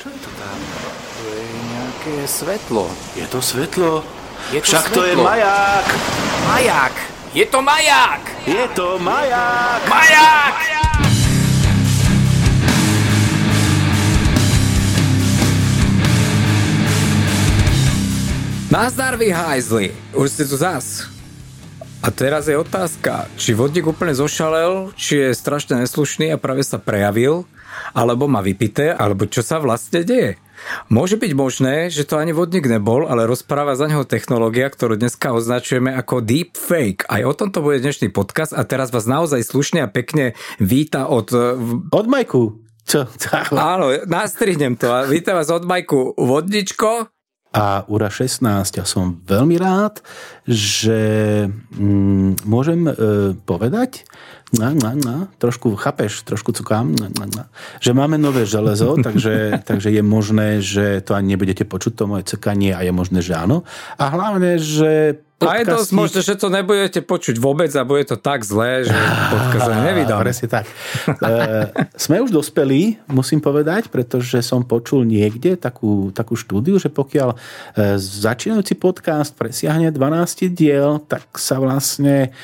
Čo je to tam? To je nejaké svetlo. Je to svetlo? Je to Však to je svetlo. maják! Maják! Je to maják! Je to maják! Maják! Nazdar vy hajzli, už ste tu zas. A teraz je otázka, či vodník úplne zošalel, či je strašne neslušný a práve sa prejavil, alebo má vypité, alebo čo sa vlastne deje. Môže byť možné, že to ani vodník nebol, ale rozpráva za neho technológia, ktorú dneska označujeme ako deepfake. Aj o tomto bude dnešný podcast a teraz vás naozaj slušne a pekne víta od... Od Majku. Čo? Áno, nastrihnem to a vítam vás od Majku Vodničko. A Ura 16, ja som veľmi rád, že mm, môžem e, povedať, na, na, na, trošku chápeš, trošku cukám, na, na, na, že máme nové železo, takže, takže je možné, že to ani nebudete počuť to moje cekanie a je možné, že áno. A hlavne, že A je dosť možné, že to nebudete počuť vôbec a bude to tak zlé, že podcast ani nevydáme. Presne tak. E, sme už dospelí, musím povedať, pretože som počul niekde takú, takú štúdiu, že pokiaľ e, začínajúci podcast presiahne 12 diel, tak sa vlastne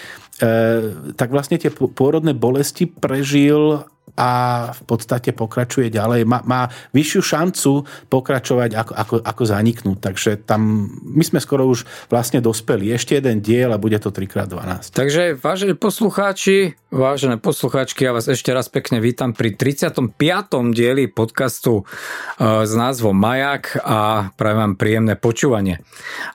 tak vlastne tie pôrodné bolesti prežil a v podstate pokračuje ďalej. Má, má vyššiu šancu pokračovať ako, ako, ako zaniknúť. Takže tam my sme skoro už vlastne dospeli. Ešte jeden diel a bude to 3x12. Takže vážení poslucháči, vážené poslucháčky, ja vás ešte raz pekne vítam pri 35. dieli podcastu e, s názvom Majak a prajem vám príjemné počúvanie.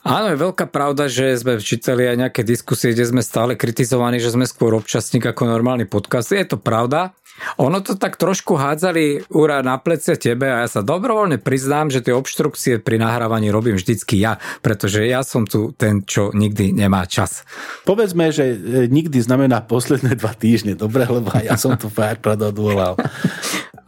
Áno, je veľká pravda, že sme čítali aj nejaké diskusie, kde sme stále kritizovaní, že sme skôr občasník ako normálny podcast. Je to pravda, ono to tak trošku hádzali úra na plece tebe a ja sa dobrovoľne priznám, že tie obštrukcie pri nahrávaní robím vždycky ja, pretože ja som tu ten, čo nikdy nemá čas. Povedzme, že e, nikdy znamená posledné dva týždne, dobre, lebo ja som tu párkrát odvolal.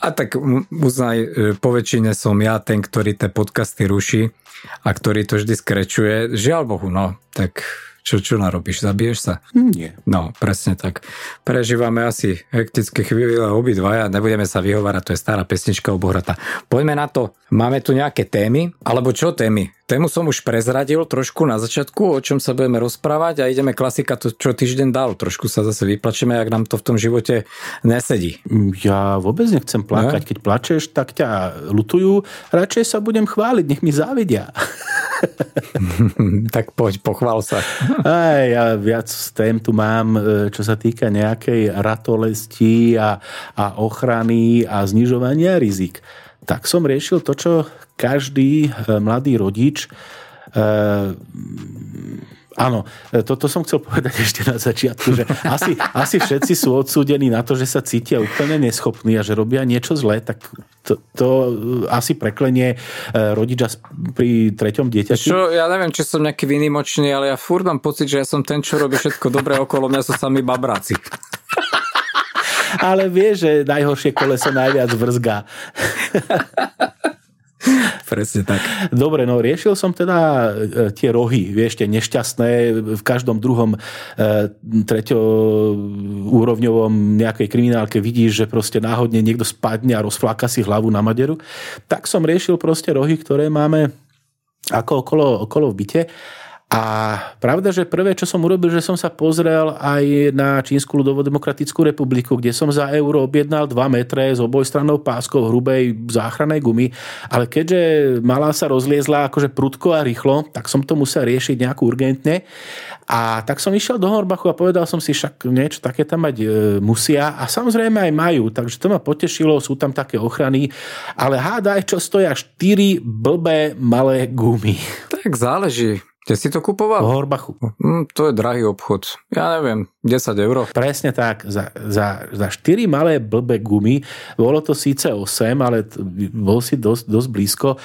A tak uznaj, po väčšine som ja ten, ktorý tie podcasty ruší a ktorý to vždy skrečuje. Žiaľ Bohu, no, tak čo, čo narobíš? Zabiješ sa? Nie. No, presne tak. Prežívame asi hektické chvíle obidvaja, nebudeme sa vyhovárať, to je stará pesnička obohrata. Poďme na to. Máme tu nejaké témy? Alebo čo témy? Tému som už prezradil trošku na začiatku, o čom sa budeme rozprávať a ideme klasika to, čo týždeň dal. Trošku sa zase vyplačeme, ak nám to v tom živote nesedí. Ja vôbec nechcem plakať. Ne? Keď plačeš, tak ťa lutujú. Radšej sa budem chváliť, nech mi závidia. tak poď, pochvál sa. Aj, ja viac tém tu mám, čo sa týka nejakej ratolesti a, a ochrany a znižovania rizik. Tak som riešil to, čo každý mladý rodič Áno, toto som chcel povedať ešte na začiatku, že asi, asi všetci sú odsúdení na to, že sa cítia úplne neschopní a že robia niečo zlé, tak to, to asi preklenie rodiča pri treťom dieťati. Čo, ja neviem, či som nejaký výnimočný, ale ja furt mám pocit, že ja som ten, čo robí všetko dobré okolo mňa, sú sami babráci. Ale vieš, že najhoršie koleso najviac vrzgá. Presne tak. Dobre, no riešil som teda tie rohy, vieš, tie nešťastné, v každom druhom e, treťoúrovňovom nejakej kriminálke vidíš, že proste náhodne niekto spadne a rozfláka si hlavu na maderu. Tak som riešil proste rohy, ktoré máme ako okolo, okolo v byte. A pravda, že prvé, čo som urobil, že som sa pozrel aj na Čínsku ľudovodemokratickú republiku, kde som za euro objednal 2 metre s obojstrannou páskou hrubej záchrannej gumy, ale keďže malá sa rozliezla akože prudko a rýchlo, tak som to musel riešiť nejako urgentne. A tak som išiel do Horbachu a povedal som si, však niečo také tam mať e, musia a samozrejme aj majú, takže to ma potešilo, sú tam také ochrany, ale hádaj, čo stoja 4 blbé malé gumy. Tak záleží. Kde si to kupoval? V Horbachu. Mm, to je drahý obchod. Ja neviem, 10 eur. Presne tak. Za, za, za 4 malé blbé gumy, bolo to síce 8, ale bol si dosť, dosť blízko. E,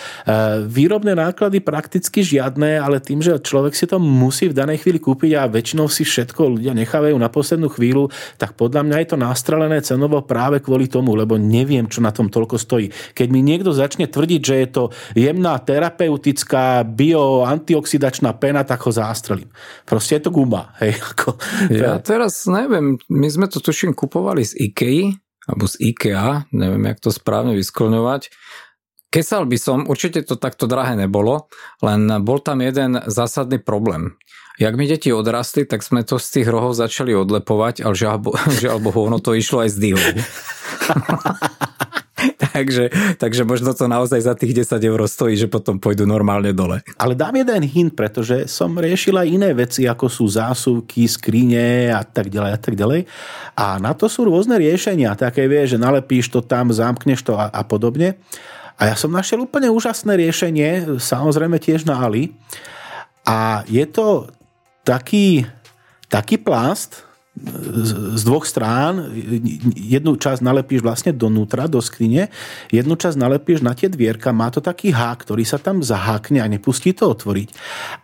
výrobné náklady prakticky žiadne, ale tým, že človek si to musí v danej chvíli kúpiť a väčšinou si všetko ľudia nechávajú na poslednú chvíľu, tak podľa mňa je to nastrelené cenovo práve kvôli tomu, lebo neviem, čo na tom toľko stojí. Keď mi niekto začne tvrdiť, že je to jemná terapeutická bio antioxidačná pena, tak ho zástrelím. Proste je to guma. Hej, ako, ja teraz neviem, my sme to tuším kupovali z IKEA, alebo z IKEA, neviem, jak to správne vyskloňovať. Kesal by som, určite to takto drahé nebolo, len bol tam jeden zásadný problém. Jak mi deti odrastli, tak sme to z tých rohov začali odlepovať, ale žiaľ, žiaľ Bohu, ono to išlo aj z dýhou. takže, takže možno to naozaj za tých 10 eur stojí, že potom pôjdu normálne dole. Ale dám jeden hint, pretože som riešil aj iné veci, ako sú zásuvky, skrine a tak ďalej a tak ďalej. A na to sú rôzne riešenia. Také vie, že nalepíš to tam, zamkneš to a, a podobne. A ja som našiel úplne úžasné riešenie, samozrejme tiež na Ali. A je to taký, taký plast, z dvoch strán, jednu časť nalepíš vlastne donútra, do skrine, jednu časť nalepíš na tie dvierka, má to taký hák, ktorý sa tam zahákne a nepustí to otvoriť.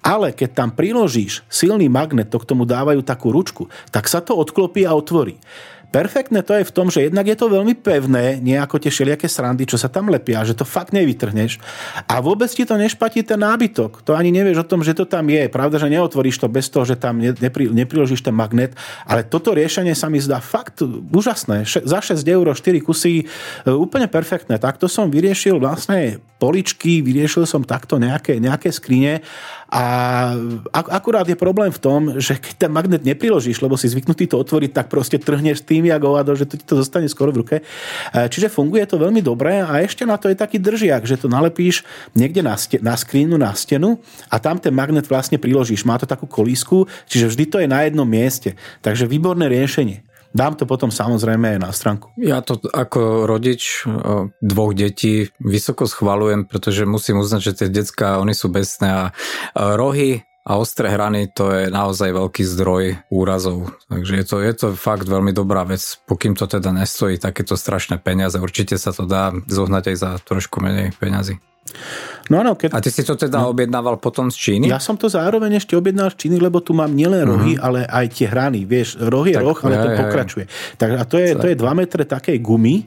Ale keď tam priložíš silný magnet, to k tomu dávajú takú ručku, tak sa to odklopí a otvorí. Perfektné to je v tom, že jednak je to veľmi pevné, nie ako tie všelijaké srandy, čo sa tam lepia, že to fakt nevytrhneš. A vôbec ti to nešpatí ten nábytok. To ani nevieš o tom, že to tam je. Pravda, že neotvoríš to bez toho, že tam nepri, nepriložíš ten magnet. Ale toto riešenie sa mi zdá fakt úžasné. Za 6 eur 4 kusy e, úplne perfektné. Takto som vyriešil vlastne poličky, vyriešil som takto nejaké, nejaké skrine a akurát je problém v tom, že keď ten magnet nepriložíš, lebo si zvyknutý to otvoriť, tak proste trhneš tým jak ovado, že to ti to zostane skoro v ruke. E, čiže funguje to veľmi dobre a ešte na to je taký držiak, že to nalepíš niekde na, ste, na skrínu, na stenu a tam ten magnet vlastne priložíš. Má to takú kolísku, čiže vždy to je na jednom mieste. Takže výborné riešenie. Dám to potom samozrejme aj na stránku. Ja to ako rodič e, dvoch detí vysoko schvalujem, pretože musím uznať, že tie decka, oni sú besné a rohy a ostré hrany to je naozaj veľký zdroj úrazov. Takže je to, je to fakt veľmi dobrá vec, pokým to teda nestojí takéto strašné peniaze. Určite sa to dá zohnať aj za trošku menej peniazy. No áno, keď... A ty si to teda no. objednával potom z Číny? Ja som to zároveň ešte objednal z Číny, lebo tu mám nielen mhm. rohy, uh-huh. ale aj tie hrany. Vieš, roh je tak, roh, ale ja, to ja, pokračuje. Tak, a to je, to je 2 metre takej gumy e,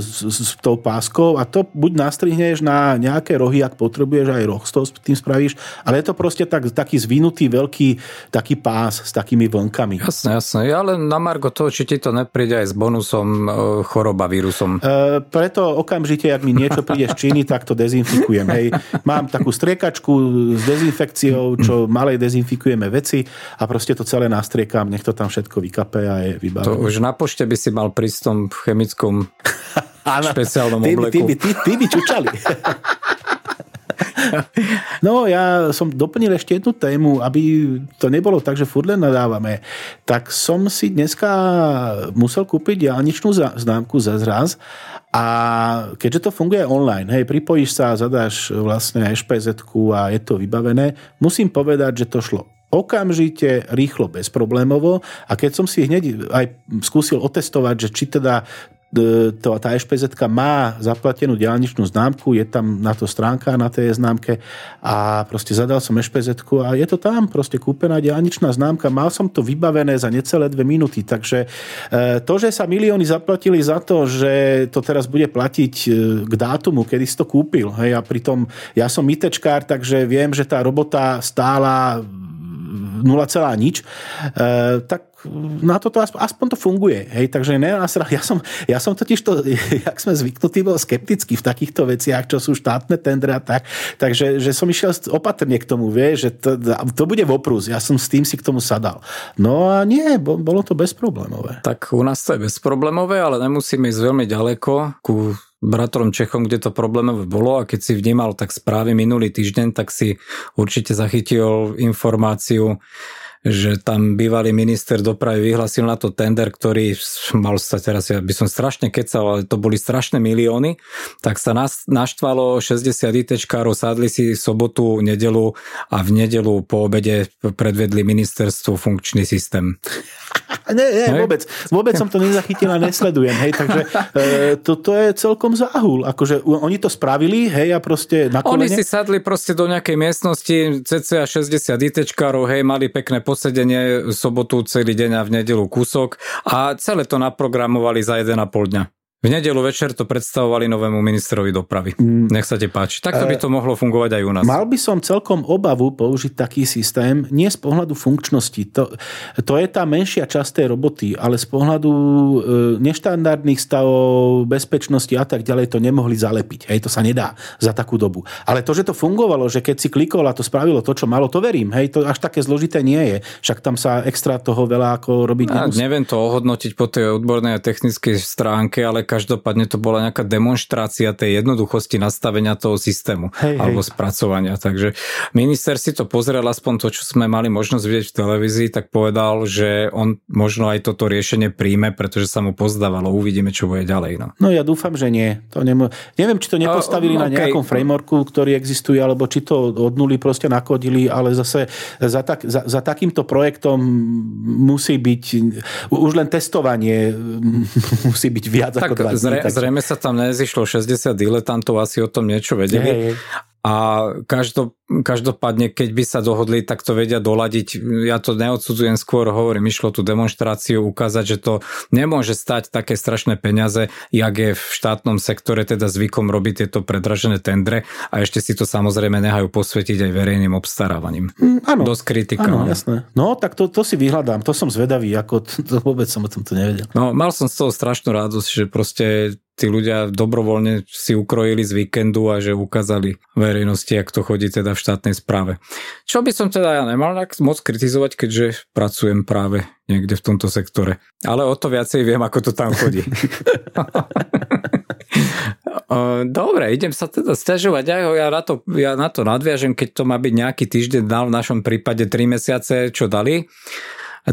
s, s, s tou páskou a to buď nastrihneš na nejaké rohy, ak potrebuješ aj roh s tým spravíš, ale je to proste tak, taký zvinutý veľký taký pás s takými vlnkami. Jasné, jasné. Ja len na Margo toho, či ti to nepríde aj s bonusom e, choroba vírusom. E, preto okamžite, ak mi niečo príde z Číny, tak to dezinfikujem. Hej. Mám takú striekačku s dezinfekciou, čo malej dezinfikujeme veci a proste to celé nastriekam, nech to tam všetko vykape a je vybavené. To už na pošte by si mal prísť tom chemickom špeciálnom ty, obleku. Ty, ty, ty, ty by čučali. No ja som doplnil ešte jednu tému, aby to nebolo tak, že furt len nadávame. Tak som si dneska musel kúpiť diálničnú známku za zraz a keďže to funguje online, hej, pripojíš sa, zadáš vlastne špz a je to vybavené, musím povedať, že to šlo okamžite, rýchlo, bezproblémovo a keď som si hneď aj skúsil otestovať, že či teda to, tá špz má zaplatenú diálničnú známku, je tam na to stránka na tej známke a proste zadal som špz a je to tam, proste kúpená diálničná známka, mal som to vybavené za necelé dve minúty, takže e, to, že sa milióny zaplatili za to, že to teraz bude platiť e, k dátumu, kedy si to kúpil, hej, a pritom ja som mitečkár, takže viem, že tá robota stála 0, nič, e, tak na toto aspoň, aspoň to funguje. Hej, takže ne, ja som, ja som totiž to, jak sme zvyknutí, bol skeptický v takýchto veciach, čo sú štátne tendre a tak. Takže že som išiel opatrne k tomu, vie, že to, to bude voprus. Ja som s tým si k tomu sadal. No a nie, bolo to bezproblémové. Tak u nás to je bezproblémové, ale nemusíme ísť veľmi ďaleko ku bratrom Čechom, kde to problémové bolo a keď si vnímal tak správy minulý týždeň, tak si určite zachytil informáciu, že tam bývalý minister dopravy vyhlasil na to tender, ktorý mal sa teraz, ja by som strašne kecal, ale to boli strašné milióny, tak sa nás, naštvalo 60 ITčkárov, sadli si sobotu, nedelu a v nedelu po obede predvedli ministerstvu funkčný systém. Nie, nie, vôbec. Vôbec som to nezachytil a nesledujem, hej, takže e, toto je celkom záhul. Akože oni to spravili, hej, a proste na kolene. Oni si sadli proste do nejakej miestnosti, cca 60 ITčkárov, hej, mali pekné posedenie, sobotu celý deň a v nedelu kúsok a celé to naprogramovali za 1,5 dňa. V nedelu večer to predstavovali novému ministrovi dopravy. Mm. Nech sa ti páči. Takto by to mohlo fungovať aj u nás. Mal by som celkom obavu použiť taký systém, nie z pohľadu funkčnosti. To, to je tá menšia časť tej roboty, ale z pohľadu e, neštandardných stavov, bezpečnosti a tak ďalej to nemohli zalepiť. Hej, to sa nedá za takú dobu. Ale to, že to fungovalo, že keď si klikol a to spravilo to, čo malo, to verím. Hej, to až také zložité nie je. Však tam sa extra toho veľa ako robiť nemusí. Neviem to ohodnotiť po tej odbornej a technickej stránke, ale každopádne to bola nejaká demonstrácia tej jednoduchosti nastavenia toho systému hej, alebo hej. spracovania. Takže minister si to pozrel, aspoň to, čo sme mali možnosť vidieť v televízii, tak povedal, že on možno aj toto riešenie príjme, pretože sa mu pozdávalo. Uvidíme, čo bude ďalej. No, no ja dúfam, že nie. To nemo... Neviem, či to nepostavili uh, okay. na nejakom frameworku, ktorý existuje, alebo či to od nuly proste nakodili, ale zase za, tak, za, za takýmto projektom musí byť už len testovanie musí byť viac tak, ako tak zre, tak... zrejme sa tam nezišlo 60 diletantov, asi o tom niečo vedeli. Hej, hej. A každo, každopádne, keď by sa dohodli, tak to vedia doladiť. Ja to neodsudzujem, skôr hovorím, išlo tú demonstráciu ukázať, že to nemôže stať také strašné peniaze, jak je v štátnom sektore teda zvykom robiť tieto predražené tendre a ešte si to samozrejme nehajú posvetiť aj verejným obstarávaním. Mm, áno. Dosť kritika. Áno, no. jasné. No, tak to, to si vyhľadám, to som zvedavý, ako to, to vôbec som o tom to nevedel. No, mal som z toho strašnú radosť, že proste tí ľudia dobrovoľne si ukrojili z víkendu a že ukázali verejnosti, ak to chodí teda v štátnej správe. Čo by som teda ja nemal tak moc kritizovať, keďže pracujem práve niekde v tomto sektore. Ale o to viacej viem, ako to tam chodí. Dobre, idem sa teda stiažovať. Ja, ja, na to, ja na to nadviažem, keď to má byť nejaký týždeň, dal v našom prípade 3 mesiace, čo dali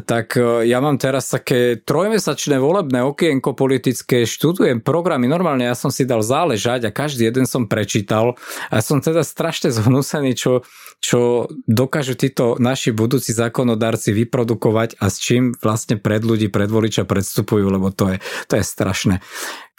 tak e, ja mám teraz také trojmesačné volebné okienko politické, študujem programy, normálne ja som si dal záležať a každý jeden som prečítal. A som teda strašne zhnúsený, čo, čo dokážu títo naši budúci zákonodárci vyprodukovať a s čím vlastne pred ľudí, pred voliča predstupujú, lebo to je, to je strašné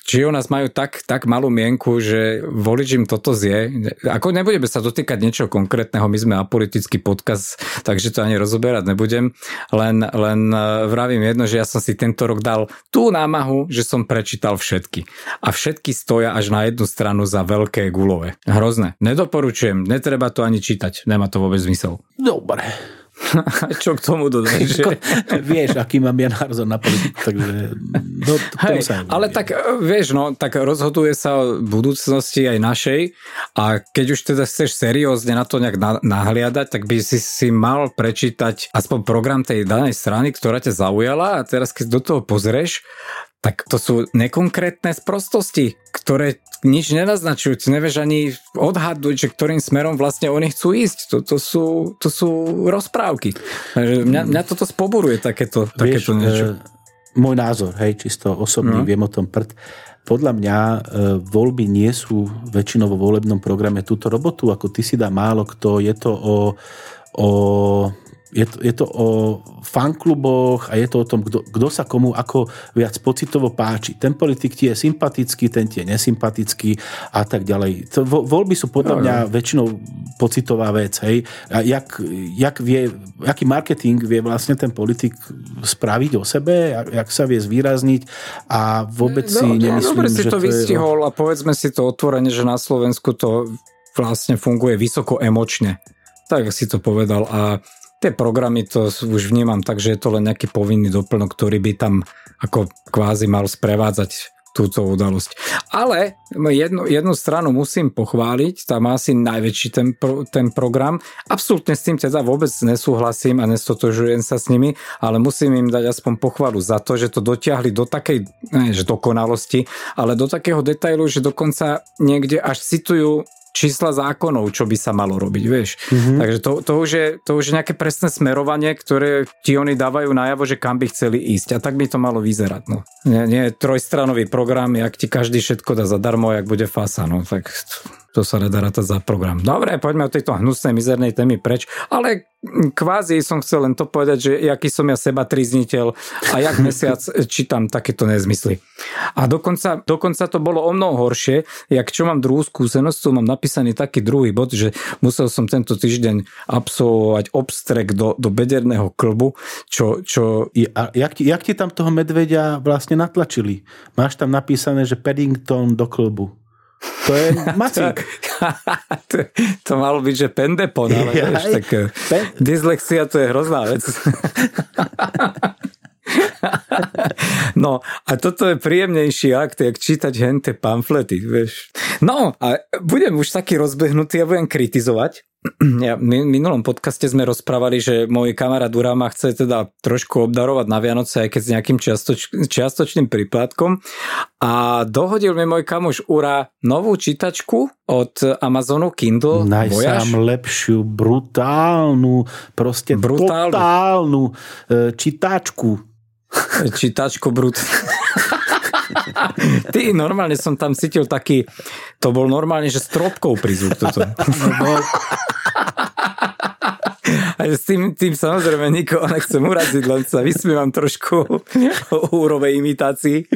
či o nás majú tak, tak malú mienku, že volič im toto zje. Ako nebudeme sa dotýkať niečo konkrétneho, my sme apolitický podkaz, takže to ani rozoberať nebudem. Len, len e, vravím jedno, že ja som si tento rok dal tú námahu, že som prečítal všetky. A všetky stoja až na jednu stranu za veľké gulové. Hrozné. Nedoporučujem, netreba to ani čítať. Nemá to vôbec zmysel. Dobre. Čo k tomu dodáš? Že... vieš, aký mám ja názor na politiku, takže no, Hej, sa ale tak vieš, no, tak rozhoduje sa o budúcnosti aj našej a keď už teda chceš seriózne na to nejak nahliadať, tak by si si mal prečítať aspoň program tej danej strany, ktorá ťa zaujala a teraz keď do toho pozrieš, tak to sú nekonkrétne sprostosti, ktoré nič nenaznačujú. Ty nevieš ani odhadnúť, že ktorým smerom vlastne oni chcú ísť. To, to, sú, to sú rozprávky. Mňa, mňa toto spoburuje takéto, Vieš, takéto niečo. E, môj názor, hej, čisto osobný, no. viem o tom prd. Podľa mňa e, voľby nie sú väčšinou vo volebnom programe túto robotu, ako ty si dá málo kto. Je to o, o je to, je to o fankluboch a je to o tom, kto sa komu ako viac pocitovo páči. Ten politik ti je sympatický, ten ti je nesympatický a tak ďalej. To, voľby sú podľa mňa väčšinou pocitová vec. Hej. A jak, jak vie, aký marketing vie vlastne ten politik spraviť o sebe, jak, jak sa vie zvýrazniť a vôbec no, si nemyslím, dobre si to, to vystihol je... a povedzme si to otvorene, že na Slovensku to vlastne funguje vysoko emočne. Tak si to povedal a Tie programy to už vnímam tak, že je to len nejaký povinný doplnok, ktorý by tam ako kvázi mal sprevádzať túto udalosť. Ale jednu, jednu stranu musím pochváliť, tam má asi najväčší ten, pro, ten program. Absolútne s tým teda vôbec nesúhlasím a nestotožujem sa s nimi, ale musím im dať aspoň pochvalu za to, že to dotiahli do takej, ne, dokonalosti, ale do takého detailu, že dokonca niekde až citujú čísla zákonov, čo by sa malo robiť, vieš. Mm-hmm. Takže to, to, už je, to už je nejaké presné smerovanie, ktoré ti oni dávajú najavo, že kam by chceli ísť. A tak by to malo vyzerať. No. Nie, nie trojstranový program, jak ti každý všetko dá zadarmo, jak bude fasa. No. Tak to sa nedá rátať za program. Dobre, poďme od tejto hnusnej, mizernej témy preč, ale kvázi som chcel len to povedať, že aký som ja seba trizniteľ a jak mesiac čítam takéto nezmysly. A dokonca, dokonca to bolo o mnoho horšie, jak čo mám druhú skúsenosť, tu mám napísaný taký druhý bod, že musel som tento týždeň absolvovať obstrek do, do bederného klbu, čo... čo... A jak ti, jak ti tam toho medveďa vlastne natlačili? Máš tam napísané, že Paddington do klubu. To je macík. to, to malo byť, že pendepon, ale vieš, tak eh, dyslexia to je hrozná vec. No a toto je príjemnejší akt, jak čítať hente pamflety, vieš. No a budem už taký rozbehnutý a budem kritizovať, ja, v minulom podcaste sme rozprávali, že môj kamarát Urama chce teda trošku obdarovať na Vianoce, aj keď s nejakým čiastoč, čiastočným príplatkom. A dohodil mi môj kamoš Ura novú čítačku od Amazonu Kindle. Najsám lepšiu, brutálnu, proste Brutálnu. totálnu e, čítačku. Čítačku brutálnu. Ty, normálne som tam cítil taký, to bol normálne, že stropkou prizvuk toto. A s tým, tým samozrejme nikoho nechcem uraziť, len sa vysmievam trošku o úrovej imitácii.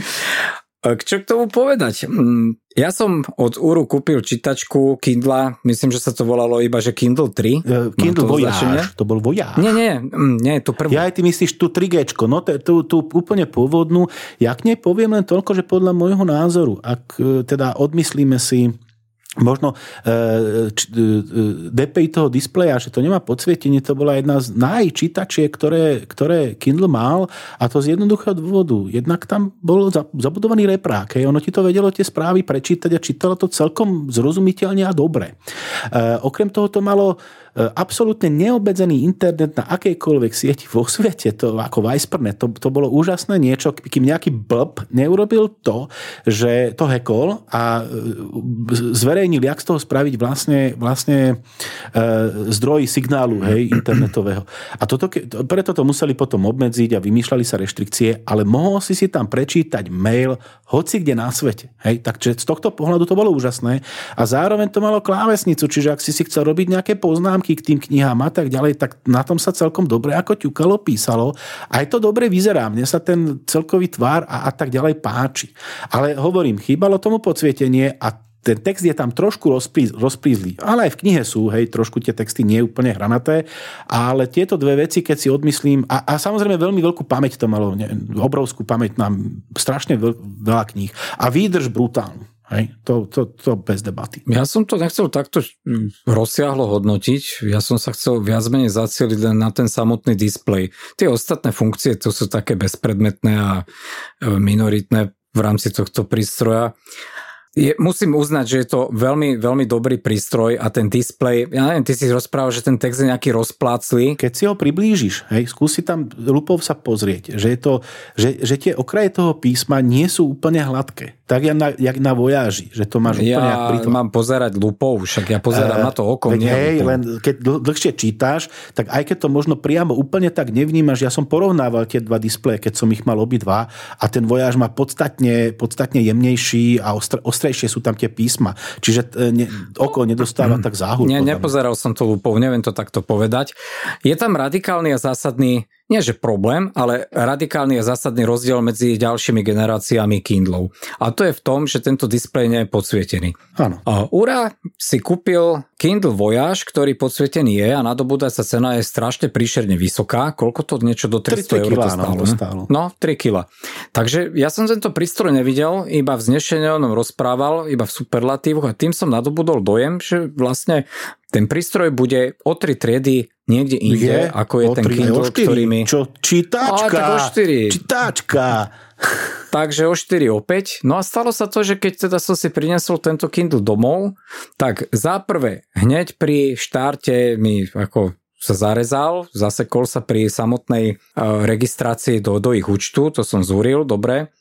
Čo k tomu povedať? Mm, ja som od Uru kúpil čítačku Kindle, myslím, že sa to volalo iba, že Kindle 3. Uh, Kindle to Voyage, to bol Voyage. Nie, nie, mm, nie, tu prvú. Ja aj ty myslíš tú 3G, no tú, tú úplne pôvodnú. Ja k nej poviem len toľko, že podľa môjho názoru, ak e, teda odmyslíme si možno e, č, e, DPI toho displeja, že to nemá podsvietenie, to bola jedna z najčítačiek, ktoré, ktoré Kindle mal a to z jednoduchého dôvodu. Jednak tam bol zabudovaný reprák, hej, ono ti to vedelo tie správy prečítať a čítalo to celkom zrozumiteľne a dobre. E, okrem toho to malo E, absolútne neobedzený internet na akejkoľvek sieti vo svete, to ako Vicepernet, to, to bolo úžasné niečo, kým nejaký blb neurobil to, že to hekol a e, zverejnil, jak z toho spraviť vlastne, vlastne e, zdroj signálu hej, internetového. A toto, preto to museli potom obmedziť a vymýšľali sa reštrikcie, ale mohol si si tam prečítať mail hoci kde na svete. Hej, takže z tohto pohľadu to bolo úžasné a zároveň to malo klávesnicu, čiže ak si si chcel robiť nejaké poznámky, poznámky k tým knihám a tak ďalej, tak na tom sa celkom dobre ako ťukalo, písalo. Aj to dobre vyzerá. Mne sa ten celkový tvár a, a tak ďalej páči. Ale hovorím, chýbalo tomu podsvietenie a ten text je tam trošku rozprízlý, ale aj v knihe sú, hej, trošku tie texty nie úplne hranaté, ale tieto dve veci, keď si odmyslím, a, a samozrejme veľmi veľkú pamäť to malo, ne, obrovskú pamäť nám, strašne veľa kníh a výdrž brutálnu. Hej, to, to, to bez debaty. Ja som to nechcel takto rozsiahlo hodnotiť, ja som sa chcel viac menej zacieliť len na ten samotný displej. Tie ostatné funkcie, to sú také bezpredmetné a e, minoritné v rámci tohto prístroja. Je, musím uznať, že je to veľmi, veľmi dobrý prístroj a ten displej, ja neviem, ty si rozprával, že ten text je nejaký rozpláclý. Keď si ho priblížiš, hej, skúsi tam lupov sa pozrieť, že, je to, že, že tie okraje toho písma nie sú úplne hladké. Tak jak na, jak na vojáži, že to máš ja úplne Ja mám pozerať lupou, však ja pozerám uh, na to oko. Veď hej, lupou. len keď dl- dlhšie čítáš, tak aj keď to možno priamo úplne tak nevnímaš, ja som porovnával tie dva displeje, keď som ich mal obidva a ten vojáž má podstatne, podstatne jemnejší a ostr- ostrejšie sú tam tie písma. Čiže e, ne, oko nedostáva mm. tak záhul. Nie, nepozeral som to lupou, neviem to takto povedať. Je tam radikálny a zásadný nie že problém, ale radikálny a zásadný rozdiel medzi ďalšími generáciami Kindlov. A to je v tom, že tento displej nie je podsvietený. Áno. Ura si kúpil Kindle Voyage, ktorý podsvietený je a nadobúdaca cena je strašne príšerne vysoká. Koľko to niečo do 300 eur to stálo? No, stálo. no, 3 kg. Takže ja som tento prístroj nevidel, iba v znešení rozprával, iba v superlatívoch a tým som nadobudol dojem, že vlastne ten prístroj bude o tri triedy niekde inde, je, ako je ten 3, Kindle, ktorý mi... Čo? Čítačka! tak o 4. Čítačka! Takže o 4 opäť. No a stalo sa to, že keď teda som si prinesol tento Kindle domov, tak za prvé, hneď pri štarte mi ako sa zarezal, zasekol sa pri samotnej uh, registrácii do, do ich účtu, to som zúril, dobre.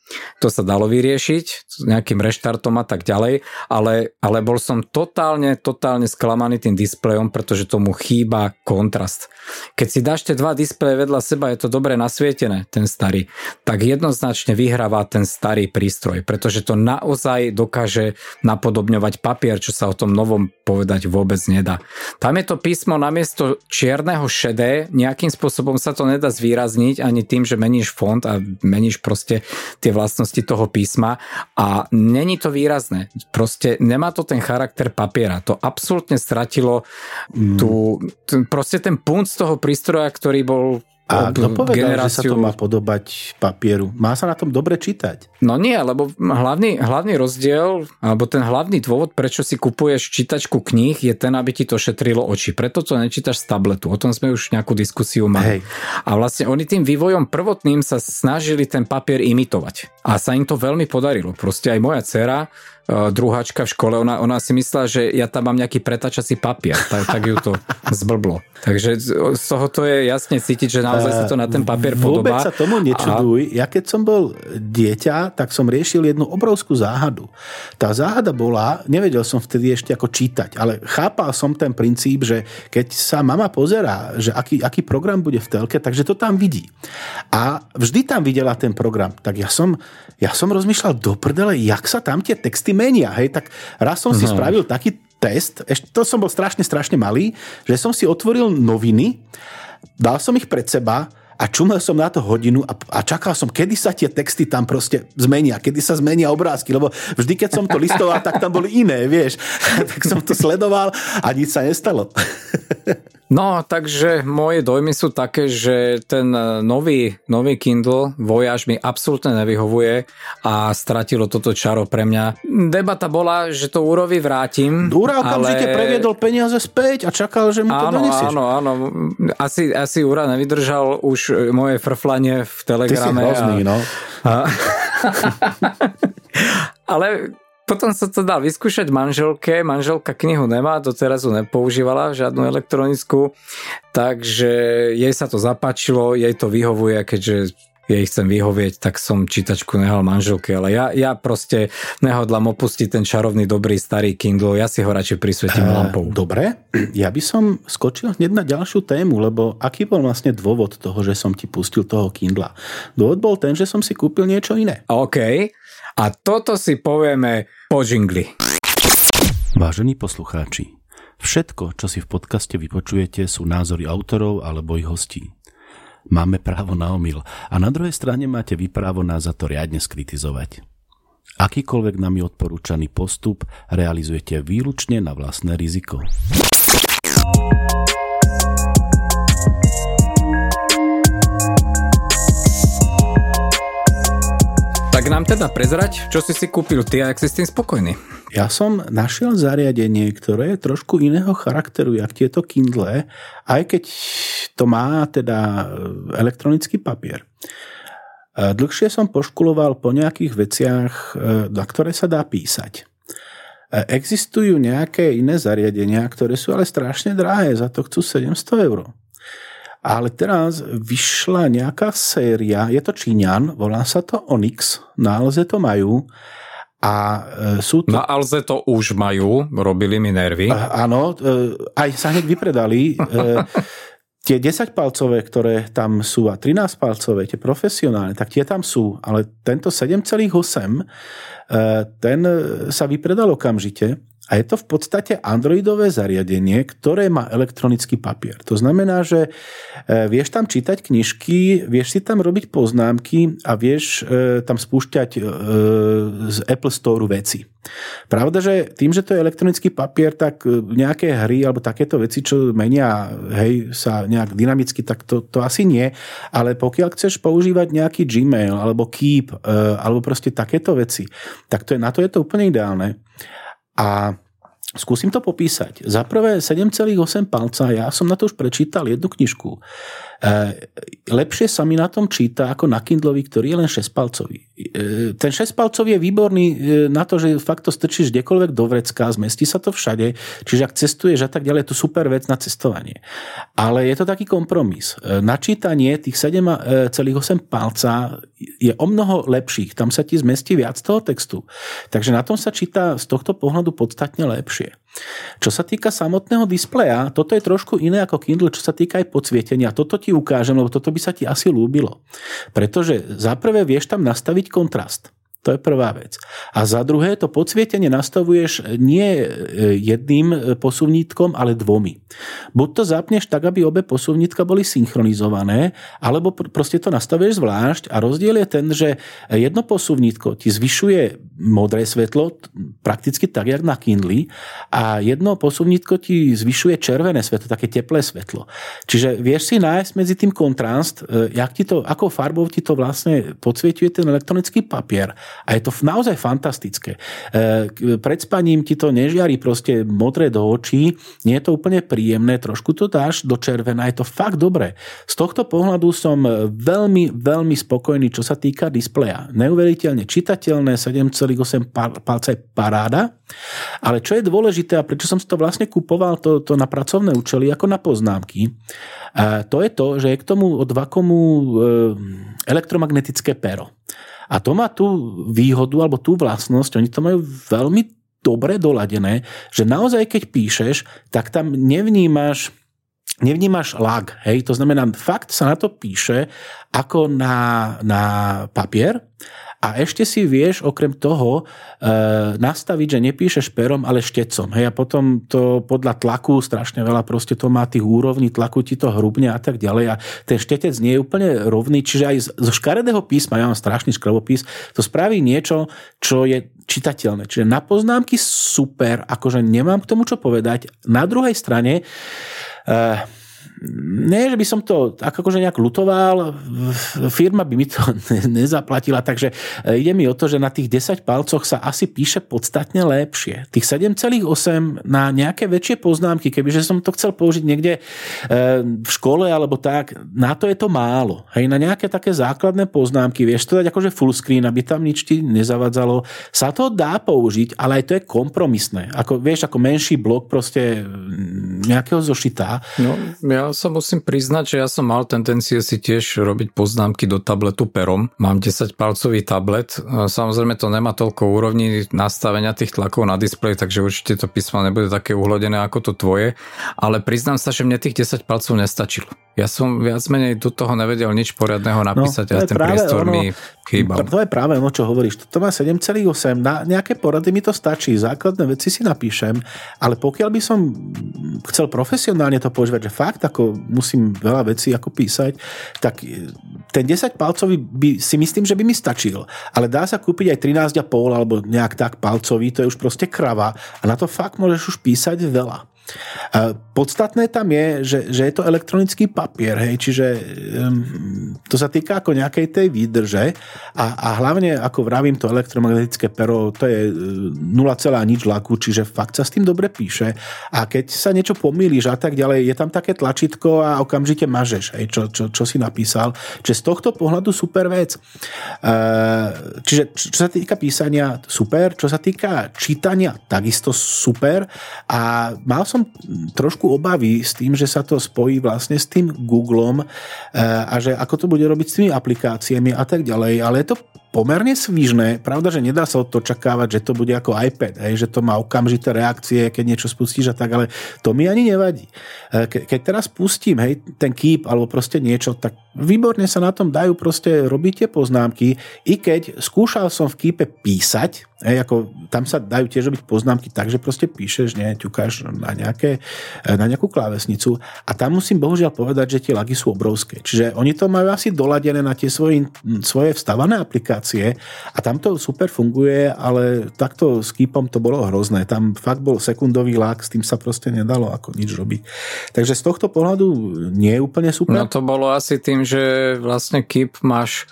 To sa dalo vyriešiť s nejakým reštartom a tak ďalej, ale, ale bol som totálne, totálne sklamaný tým displejom, pretože tomu chýba kontrast. Keď si dáš tie dva displeje vedľa seba, je to dobre nasvietené, ten starý, tak jednoznačne vyhráva ten starý prístroj, pretože to naozaj dokáže napodobňovať papier, čo sa o tom novom povedať vôbec nedá. Tam je to písmo namiesto čierneho šedé, nejakým spôsobom sa to nedá zvýrazniť ani tým, že meníš font a meníš proste tie vlastnosti toho písma a není to výrazné. Proste nemá to ten charakter papiera. To absolútne stratilo mm. tú, proste ten punt z toho prístroja, ktorý bol a kto povedal, generáciu... že sa to má podobať papieru? Má sa na tom dobre čítať? No nie, lebo hlavný, hlavný rozdiel, alebo ten hlavný dôvod, prečo si kupuješ čítačku kníh, je ten, aby ti to šetrilo oči. Preto to nečítaš z tabletu. O tom sme už nejakú diskusiu mali. Hej. A vlastne oni tým vývojom prvotným sa snažili ten papier imitovať. A sa im to veľmi podarilo. Proste aj moja dcera E, druháčka v škole, ona, ona si myslela, že ja tam mám nejaký pretačací papier, tak, tak ju to zblblo. Takže z toho to je jasne cítiť, že naozaj sa to na ten papier podobá. Vôbec sa tomu nečuduj. A... Ja keď som bol dieťa, tak som riešil jednu obrovskú záhadu. Tá záhada bola, nevedel som vtedy ešte ako čítať, ale chápal som ten princíp, že keď sa mama pozerá, že aký, aký program bude v telke, takže to tam vidí. A vždy tam videla ten program. Tak ja som, ja som rozmýšľal do prdele, jak sa tam tie texty menia. Hej, tak raz som si uh-huh. spravil taký test, ešte to som bol strašne, strašne malý, že som si otvoril noviny, dal som ich pred seba a čumel som na to hodinu a, a čakal som, kedy sa tie texty tam proste zmenia, kedy sa zmenia obrázky, lebo vždy, keď som to listoval, tak tam boli iné, vieš. tak som to sledoval a nič sa nestalo. No, takže moje dojmy sú také, že ten e, nový, nový Kindle Voyage mi absolútne nevyhovuje a stratilo toto čaro pre mňa. Debata bola, že to úrovi vrátim. Úra okamžite ale... previedol peniaze späť a čakal, že mu to áno, donesieš. Áno, áno, asi, asi Úra nevydržal už moje frflanie v Telegrame. Ty si hrozný, a... no. A... ale potom sa to dal vyskúšať manželke, manželka knihu nemá, doteraz ju nepoužívala, žiadnu elektronickú, takže jej sa to zapáčilo, jej to vyhovuje, keďže jej chcem vyhovieť, tak som čítačku nehal manželke, ale ja, ja proste nehodlám opustiť ten čarovný, dobrý, starý Kindle, ja si ho radšej prisvetím uh, lampou. Dobre, ja by som skočil hneď na ďalšiu tému, lebo aký bol vlastne dôvod toho, že som ti pustil toho Kindla? Dôvod bol ten, že som si kúpil niečo iné. OK, a toto si povieme po žingli. Vážení poslucháči, všetko, čo si v podcaste vypočujete, sú názory autorov alebo ich hostí. Máme právo na omyl a na druhej strane máte vy právo nás za to riadne skritizovať. Akýkoľvek nami odporúčaný postup realizujete výlučne na vlastné riziko. Tak nám teda prezrať, čo si si kúpil ty a ak si s tým spokojný. Ja som našiel zariadenie, ktoré je trošku iného charakteru, jak tieto Kindle, aj keď to má teda elektronický papier. E, dlhšie som poškuloval po nejakých veciach, e, na ktoré sa dá písať. E, existujú nejaké iné zariadenia, ktoré sú ale strašne drahé, za to chcú 700 eur. Ale teraz vyšla nejaká séria, je to Číňan, volá sa to Onyx, na Alze to majú. A e, sú to... Na Alze to už majú, robili mi nervy. Áno, e, aj sa hneď vypredali. E, tie 10 palcové, ktoré tam sú a 13 palcové, tie profesionálne, tak tie tam sú, ale tento 7,8 ten sa vypredal okamžite a je to v podstate androidové zariadenie, ktoré má elektronický papier. To znamená, že e, vieš tam čítať knižky, vieš si tam robiť poznámky a vieš e, tam spúšťať e, z Apple Store veci. Pravda, že tým, že to je elektronický papier, tak nejaké hry alebo takéto veci, čo menia hej, sa nejak dynamicky, tak to, to asi nie. Ale pokiaľ chceš používať nejaký Gmail alebo Keep alebo proste takéto veci, tak to je, na to je to úplne ideálne. A skúsim to popísať. Za prvé 7,8 palca, ja som na to už prečítal jednu knižku. lepšie sa mi na tom číta ako na Kindlovi, ktorý je len 6-palcový. Ten 6-palcový je výborný na to, že fakt to strčíš kdekoľvek do vrecka, zmestí sa to všade, čiže ak cestuješ a tak ďalej, je to super vec na cestovanie. Ale je to taký kompromis. Načítanie tých 7,8 palca je o mnoho lepších. Tam sa ti zmestí viac toho textu. Takže na tom sa číta z tohto pohľadu podstatne lepšie. Čo sa týka samotného displeja, toto je trošku iné ako Kindle, čo sa týka aj podsvietenia. Toto ti ukážem, lebo toto by sa ti asi ľúbilo. Pretože za prvé vieš tam nastaviť kontrast. To je prvá vec. A za druhé, to podsvietenie nastavuješ nie e, jedným posuvnítkom, ale dvomi. Buď to zapneš tak, aby obe posuvnítka boli synchronizované, alebo proste to nastavuješ zvlášť a rozdiel je ten, že jedno posuvnítko ti zvyšuje modré svetlo, prakticky tak, jak na Kindle, a jedno posuvnítko ti zvyšuje červené svetlo, také teplé svetlo. Čiže vieš si nájsť medzi tým kontrast, e, jak ti to, akou farbou ti to vlastne podsvietuje ten elektronický papier. A je to naozaj fantastické. E, pred spaním ti to nežiari proste modré do očí, nie je to úplne príjemné, trošku to dáš do červená, je to fakt dobré. Z tohto pohľadu som veľmi, veľmi spokojný, čo sa týka displeja. Neuveriteľne čitateľné, 7,8 palca je paráda, ale čo je dôležité a prečo som si to vlastne kupoval to, to na pracovné účely ako na poznámky, to je to, že je k tomu od Vakomu e, elektromagnetické pero. A to má tú výhodu alebo tú vlastnosť, oni to majú veľmi dobre doladené, že naozaj keď píšeš, tak tam nevnímaš nevnímaš lag, hej, to znamená, fakt sa na to píše ako na, na papier a ešte si vieš okrem toho e, nastaviť, že nepíšeš perom, ale štecom. Hej, a potom to podľa tlaku, strašne veľa proste to má tých úrovní, tlaku ti to hrubne a tak ďalej. A ten štetec nie je úplne rovný, čiže aj zo škaredého písma, ja mám strašný škrobopis, to spraví niečo, čo je čitateľné. Čiže na poznámky super, akože nemám k tomu čo povedať. Na druhej strane e, nie, že by som to tak akože nejak lutoval, firma by mi to nezaplatila, takže e, ide mi o to, že na tých 10 palcoch sa asi píše podstatne lepšie. Tých 7,8 na nejaké väčšie poznámky, kebyže som to chcel použiť niekde e, v škole alebo tak, na to je to málo. Hej, na nejaké také základné poznámky, vieš to dať akože full screen, aby tam nič ti nezavadzalo. Sa to dá použiť, ale aj to je kompromisné. Ako, vieš, ako menší blok proste nejakého zošitá. No, ja sa musím priznať, že ja som mal tendencie si tiež robiť poznámky do tabletu perom. Mám 10-palcový tablet. Samozrejme to nemá toľko úrovní nastavenia tých tlakov na displeji, takže určite to písmo nebude také uhlodené ako to tvoje. Ale priznám sa, že mne tých 10 palcov nestačilo. Ja som viac menej do toho nevedel nič poriadného napísať no, a ten priestor ono, mi chýbal. To je práve ono, čo hovoríš. To má 7,8. Na nejaké porady mi to stačí. Základné veci si napíšem, ale pokiaľ by som chcel profesionálne to používať, že fakt ako musím veľa vecí ako písať, tak ten 10 palcový by, si myslím, že by mi stačil. Ale dá sa kúpiť aj 13,5 alebo nejak tak palcový, to je už proste krava a na to fakt môžeš už písať veľa. Podstatné tam je, že, že je to elektronický papier, hej, čiže um, to sa týka ako nejakej tej výdrže a, a hlavne, ako vravím, to elektromagnetické pero, to je 0, e, nič laku, čiže fakt sa s tým dobre píše a keď sa niečo pomýliš a tak ďalej, je tam také tlačítko a okamžite mažeš, hej, čo, čo, čo si napísal. Čiže z tohto pohľadu super vec. Uh, čiže čo sa týka písania, super, čo sa týka čítania, takisto super a mal som som trošku obavy s tým, že sa to spojí vlastne s tým Googlom e, a že ako to bude robiť s tými aplikáciami a tak ďalej, ale je to pomerne svižné. Pravda, že nedá sa od to očakávať, že to bude ako iPad, hej, že to má okamžité reakcie, keď niečo spustíš a tak, ale to mi ani nevadí. E, ke, keď teraz pustím hej, ten Keep alebo proste niečo, tak výborne sa na tom dajú proste robiť tie poznámky, i keď skúšal som v Keepe písať, Hej, ako, tam sa dajú tiež robiť poznámky tak, že proste píšeš, nie, ťukáš na, nejaké, na nejakú klávesnicu a tam musím bohužiaľ povedať, že tie lagy sú obrovské. Čiže oni to majú asi doladené na tie svoje, svoje vstavané aplikácie a tam to super funguje, ale takto s Keepom to bolo hrozné. Tam fakt bol sekundový lag, s tým sa proste nedalo ako nič robiť. Takže z tohto pohľadu nie je úplne super. No to bolo asi tým, že vlastne Keep máš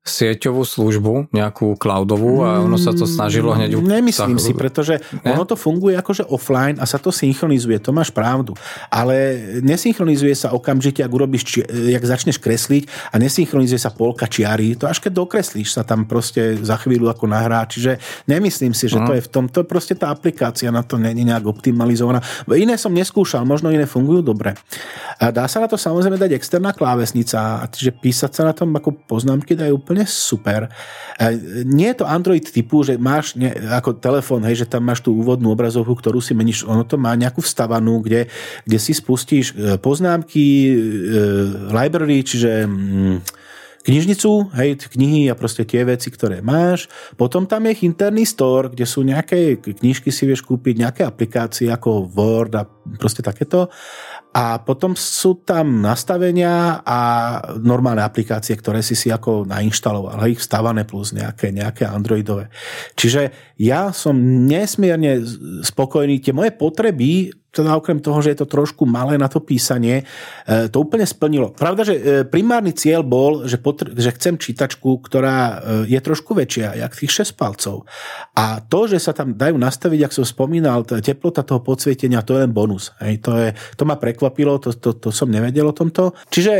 sieťovú službu, nejakú cloudovú a ono sa to snažilo hneď... Nemyslím si, pretože ne? ono to funguje akože offline a sa to synchronizuje, to máš pravdu. Ale nesynchronizuje sa okamžite, ak urobíš, či, jak začneš kresliť a nesynchronizuje sa polka čiary, to až keď dokreslíš sa tam proste za chvíľu ako nahrá. Čiže nemyslím si, že to je v tom, to je proste tá aplikácia na to není nejak optimalizovaná. Iné som neskúšal, možno iné fungujú dobre. A dá sa na to samozrejme dať externá klávesnica, čiže písať sa na tom ako poznámky dajú úplne super. Nie je to Android typu, že máš ne, ako telefón, hej, že tam máš tú úvodnú obrazovku, ktorú si meníš, ono to má nejakú vstavanú, kde, kde si spustíš e, poznámky, e, library, čiže mm, knižnicu, hej, knihy a proste tie veci, ktoré máš. Potom tam je interný store, kde sú nejaké knižky si vieš kúpiť, nejaké aplikácie ako Word a proste takéto. A potom sú tam nastavenia a normálne aplikácie, ktoré si si ako nainštaloval, ich vstávané plus nejaké, nejaké Androidové. Čiže ja som nesmierne spokojný. Tie moje potreby teda okrem toho, že je to trošku malé na to písanie, e, to úplne splnilo. Pravda, že e, primárny cieľ bol, že, potr- že chcem čítačku, ktorá e, je trošku väčšia, jak tých 6 palcov. A to, že sa tam dajú nastaviť, ak som spomínal, teplota toho podsvietenia, to je len bonus. Hej, to, je, to ma prekvapilo, to, to, to som nevedel o tomto. Čiže,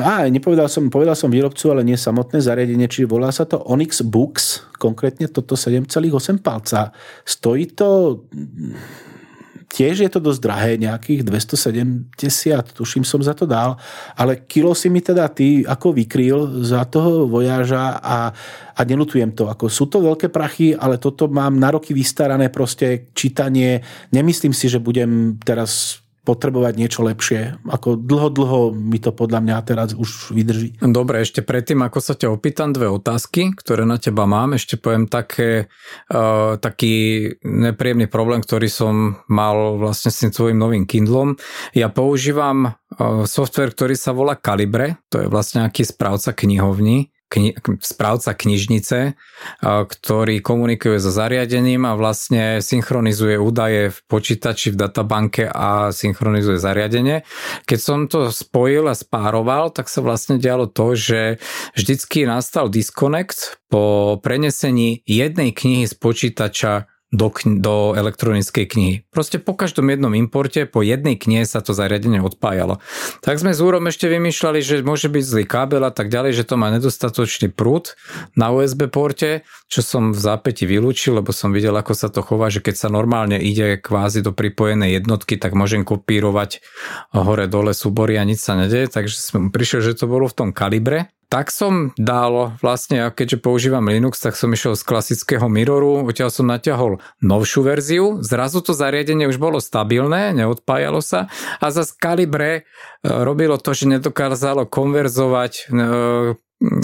á, nepovedal som, povedal som výrobcu, ale nie samotné zariadenie, čiže volá sa to Onyx Books, konkrétne toto 7,8 palca. Stojí to tiež je to dosť drahé, nejakých 270, tuším som za to dal, ale kilo si mi teda ty ako vykryl za toho vojaža a, a nelutujem to. Ako sú to veľké prachy, ale toto mám na roky vystarané proste čítanie. Nemyslím si, že budem teraz potrebovať niečo lepšie. Ako dlho, dlho mi to podľa mňa teraz už vydrží. Dobre, ešte predtým, ako sa ťa opýtam dve otázky, ktoré na teba mám, ešte poviem také, uh, taký nepríjemný problém, ktorý som mal vlastne s tým tvojim novým Kindlom. Ja používam uh, software, ktorý sa volá Calibre, to je vlastne nejaký správca knihovní kni- správca knižnice, ktorý komunikuje so zariadením a vlastne synchronizuje údaje v počítači, v databanke a synchronizuje zariadenie. Keď som to spojil a spároval, tak sa vlastne dialo to, že vždycky nastal disconnect po prenesení jednej knihy z počítača do, do elektronickej knihy. Proste po každom jednom importe, po jednej knihe sa to zariadenie odpájalo. Tak sme s Úrom ešte vymýšľali, že môže byť zlý kábel a tak ďalej, že to má nedostatočný prúd na USB porte, čo som v zápäti vylúčil, lebo som videl, ako sa to chová, že keď sa normálne ide kvázi do pripojenej jednotky, tak môžem kopírovať hore dole súbory a nič sa nedeje, takže som prišiel, že to bolo v tom kalibre tak som dal, vlastne, keďže používam Linux, tak som išiel z klasického Mirroru, odtiaľ som natiahol novšiu verziu, zrazu to zariadenie už bolo stabilné, neodpájalo sa a za Calibre e, robilo to, že nedokázalo konverzovať e,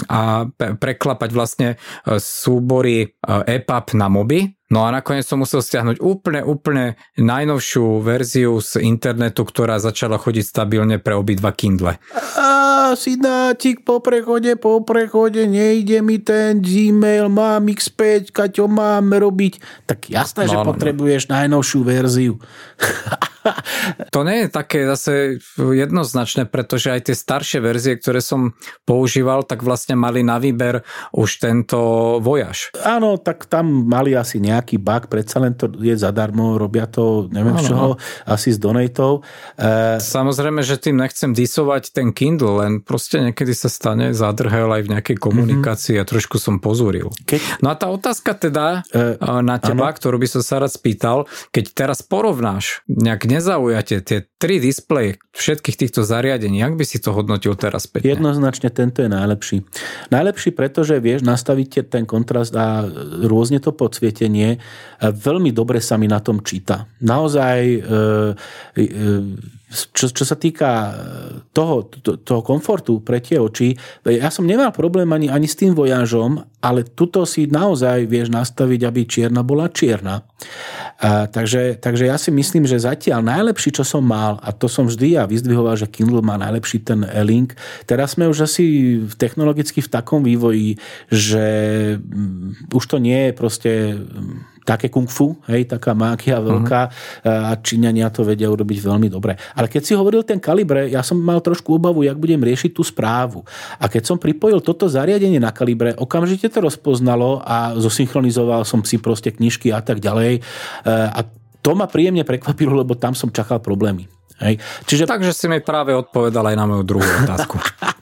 a preklapať vlastne e, súbory EPUB na moby, No a nakoniec som musel stiahnuť úplne, úplne najnovšiu verziu z internetu, ktorá začala chodiť stabilne pre obidva Kindle. A synáčik po prechode, po prechode, nejde mi ten Gmail, mám X5, Kaťo, mám robiť. Tak jasné, no, že no, no. potrebuješ no. najnovšiu verziu. to nie je také zase jednoznačné, pretože aj tie staršie verzie, ktoré som používal, tak vlastne mali na výber už tento vojaž. Áno, tak tam mali asi nejak nejaký bug, predsa len to je zadarmo, robia to neviem ano, čoho, asi s donatov. E... Samozrejme, že tým nechcem disovať ten Kindle, len proste niekedy sa stane zadrhel aj v nejakej komunikácii mm-hmm. a trošku som pozoril. Keď... No a tá otázka teda e... na teba, ano. ktorú by som sa rád spýtal, keď teraz porovnáš nejak nezaujate tie tri displeje všetkých týchto zariadení, jak by si to hodnotil teraz späť? Jednoznačne tento je najlepší. Najlepší, pretože vieš nastaviť ten kontrast a rôzne to podsvietenie Veľmi dobre sa mi na tom číta. Naozaj e, e, čo, čo sa týka toho, to, toho komfortu pre tie oči, ja som nemal problém ani, ani s tým vojažom, ale tuto si naozaj vieš nastaviť, aby čierna bola čierna. A, takže, takže ja si myslím, že zatiaľ najlepší, čo som mal, a to som vždy ja vyzdvihoval, že Kindle má najlepší ten e-link, teraz sme už asi technologicky v takom vývoji, že už to nie je proste také kung fu, hej, taká mágia veľká uh-huh. a Číňania to vedia urobiť veľmi dobre. Ale keď si hovoril ten kalibre, ja som mal trošku obavu, jak budem riešiť tú správu. A keď som pripojil toto zariadenie na kalibre, okamžite to rozpoznalo a zosynchronizoval som si proste knižky a tak ďalej. A to ma príjemne prekvapilo, lebo tam som čakal problémy. Hej. Čiže... Takže si mi práve odpovedal aj na moju druhú otázku.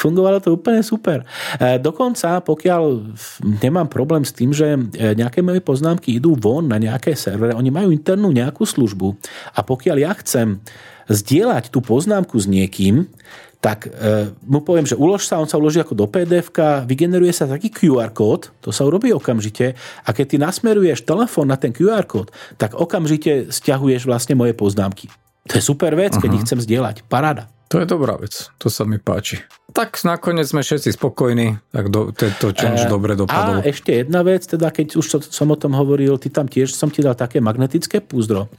Fungovalo to úplne super. E, dokonca, pokiaľ nemám problém s tým, že e, nejaké moje poznámky idú von na nejaké servere, oni majú internú nejakú službu a pokiaľ ja chcem zdieľať tú poznámku s niekým, tak e, mu poviem, že ulož sa, on sa uloží ako do pdf vygeneruje sa taký QR kód, to sa urobí okamžite a keď ty nasmeruješ telefón na ten QR kód, tak okamžite stiahuješ vlastne moje poznámky. To je super vec, keď uh-huh. ich chcem zdieľať. Paráda. To je dobrá vec, to sa mi páči. Tak nakoniec sme všetci spokojní, tak do, to, to čo už e, dobre dopadlo. A ešte jedna vec, teda keď už som o tom hovoril, ty tam tiež som ti dal také magnetické púzdro,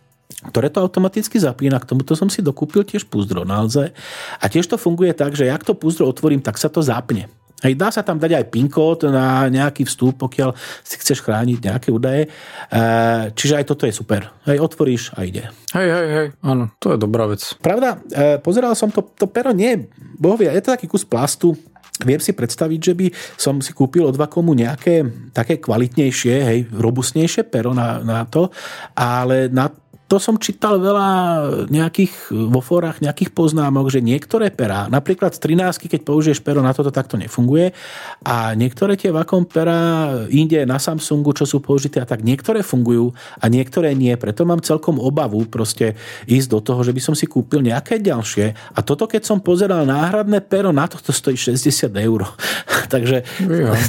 ktoré to automaticky zapína. K tomuto som si dokúpil tiež púzdro naozaj. A tiež to funguje tak, že ak to púzdro otvorím, tak sa to zapne. Hej, dá sa tam dať aj PIN kód na nejaký vstup, pokiaľ si chceš chrániť nejaké údaje. E, čiže aj toto je super. Hej, otvoríš a ide. Hej, hej, hej, áno, to je dobrá vec. Pravda, e, pozeral som to, to pero nie, bohovia, je to taký kus plastu, Viem si predstaviť, že by som si kúpil od Vakomu nejaké také kvalitnejšie, hej, robustnejšie pero na, na to, ale na to som čítal veľa nejakých vo fórach nejakých poznámok, že niektoré perá, napríklad z 13, keď použiješ pero na toto, tak to nefunguje a niektoré tie vakom perá inde na Samsungu, čo sú použité a tak niektoré fungujú a niektoré nie. Preto mám celkom obavu proste ísť do toho, že by som si kúpil nejaké ďalšie a toto keď som pozeral náhradné pero, na to to stojí 60 eur. Takže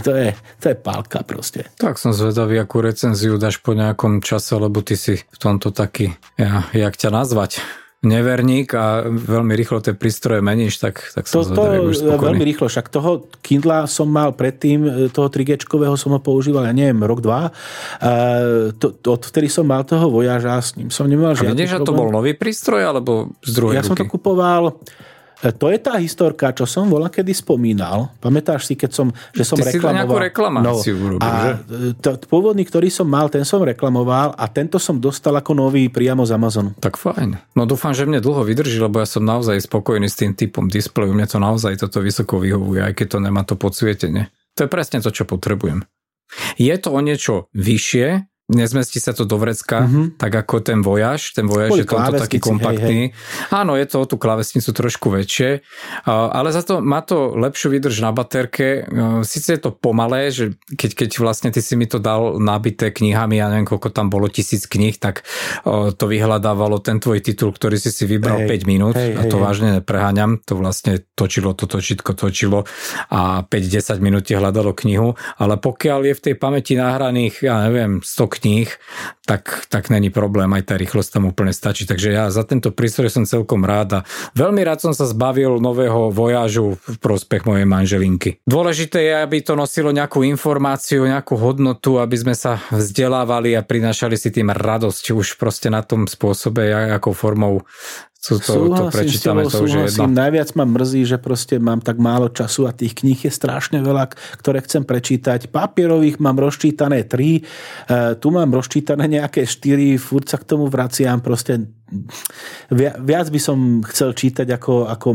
to je, to je pálka proste. Tak som zvedavý, akú recenziu dáš po nejakom čase, lebo ty si v tomto taký ja, jak ťa nazvať, neverník a veľmi rýchlo tie prístroje meníš, tak, tak som to, to veľmi rýchlo, však toho Kindla som mal predtým, toho 3 som ho používal, ja neviem, rok, dva. Uh, to, odvtedy som mal toho vojaža, s ním som nemal žiadny A vidíš, že to bol nový prístroj, alebo z druhej Ja ruky? som to kupoval E, to je tá historka, čo som volá kedy spomínal. Pamätáš si, keď som, že som Ty reklamoval. si nejakú reklamáciu no, urobil, a že? To, pôvodný, ktorý som mal, ten som reklamoval a tento som dostal ako nový priamo z Amazonu. Tak fajn. No dúfam, že mne dlho vydrží, lebo ja som naozaj spokojný s tým typom displeju. Mne to naozaj toto vysoko vyhovuje, aj keď to nemá to podsvietenie. To je presne to, čo potrebujem. Je to o niečo vyššie, nezmestí sa to do vrecka, mm-hmm. tak ako ten vojaž. Ten vojaž je tomto taký kompaktný. Hej, hej. Áno, je to o tú klávesnicu trošku väčšie, ale za to má to lepšiu výdrž na baterke. Sice je to pomalé, že keď, keď vlastne ty si mi to dal nabité knihami, ja neviem, koľko tam bolo tisíc kníh, tak to vyhľadávalo ten tvoj titul, ktorý si si vybral hej, 5 minút hej, a to hej, vážne nepreháňam. To vlastne točilo, to točitko točilo a 5-10 minút ti hľadalo knihu, ale pokiaľ je v tej pamäti nahraných, ja neviem, 100 kníh, tak, tak není problém, aj tá rýchlosť tam úplne stačí. Takže ja za tento prístroj som celkom rád a veľmi rád som sa zbavil nového vojažu v prospech mojej manželinky. Dôležité je, aby to nosilo nejakú informáciu, nejakú hodnotu, aby sme sa vzdelávali a prinašali si tým radosť už proste na tom spôsobe, akou formou to, to, to prečítame, to už je jedno. Najviac ma mrzí, že proste mám tak málo času a tých kníh je strašne veľa, ktoré chcem prečítať. Papierových mám rozčítané tri, e, tu mám rozčítané nejaké štyri, furt sa k tomu vraciam, proste viac by som chcel čítať, ako, ako,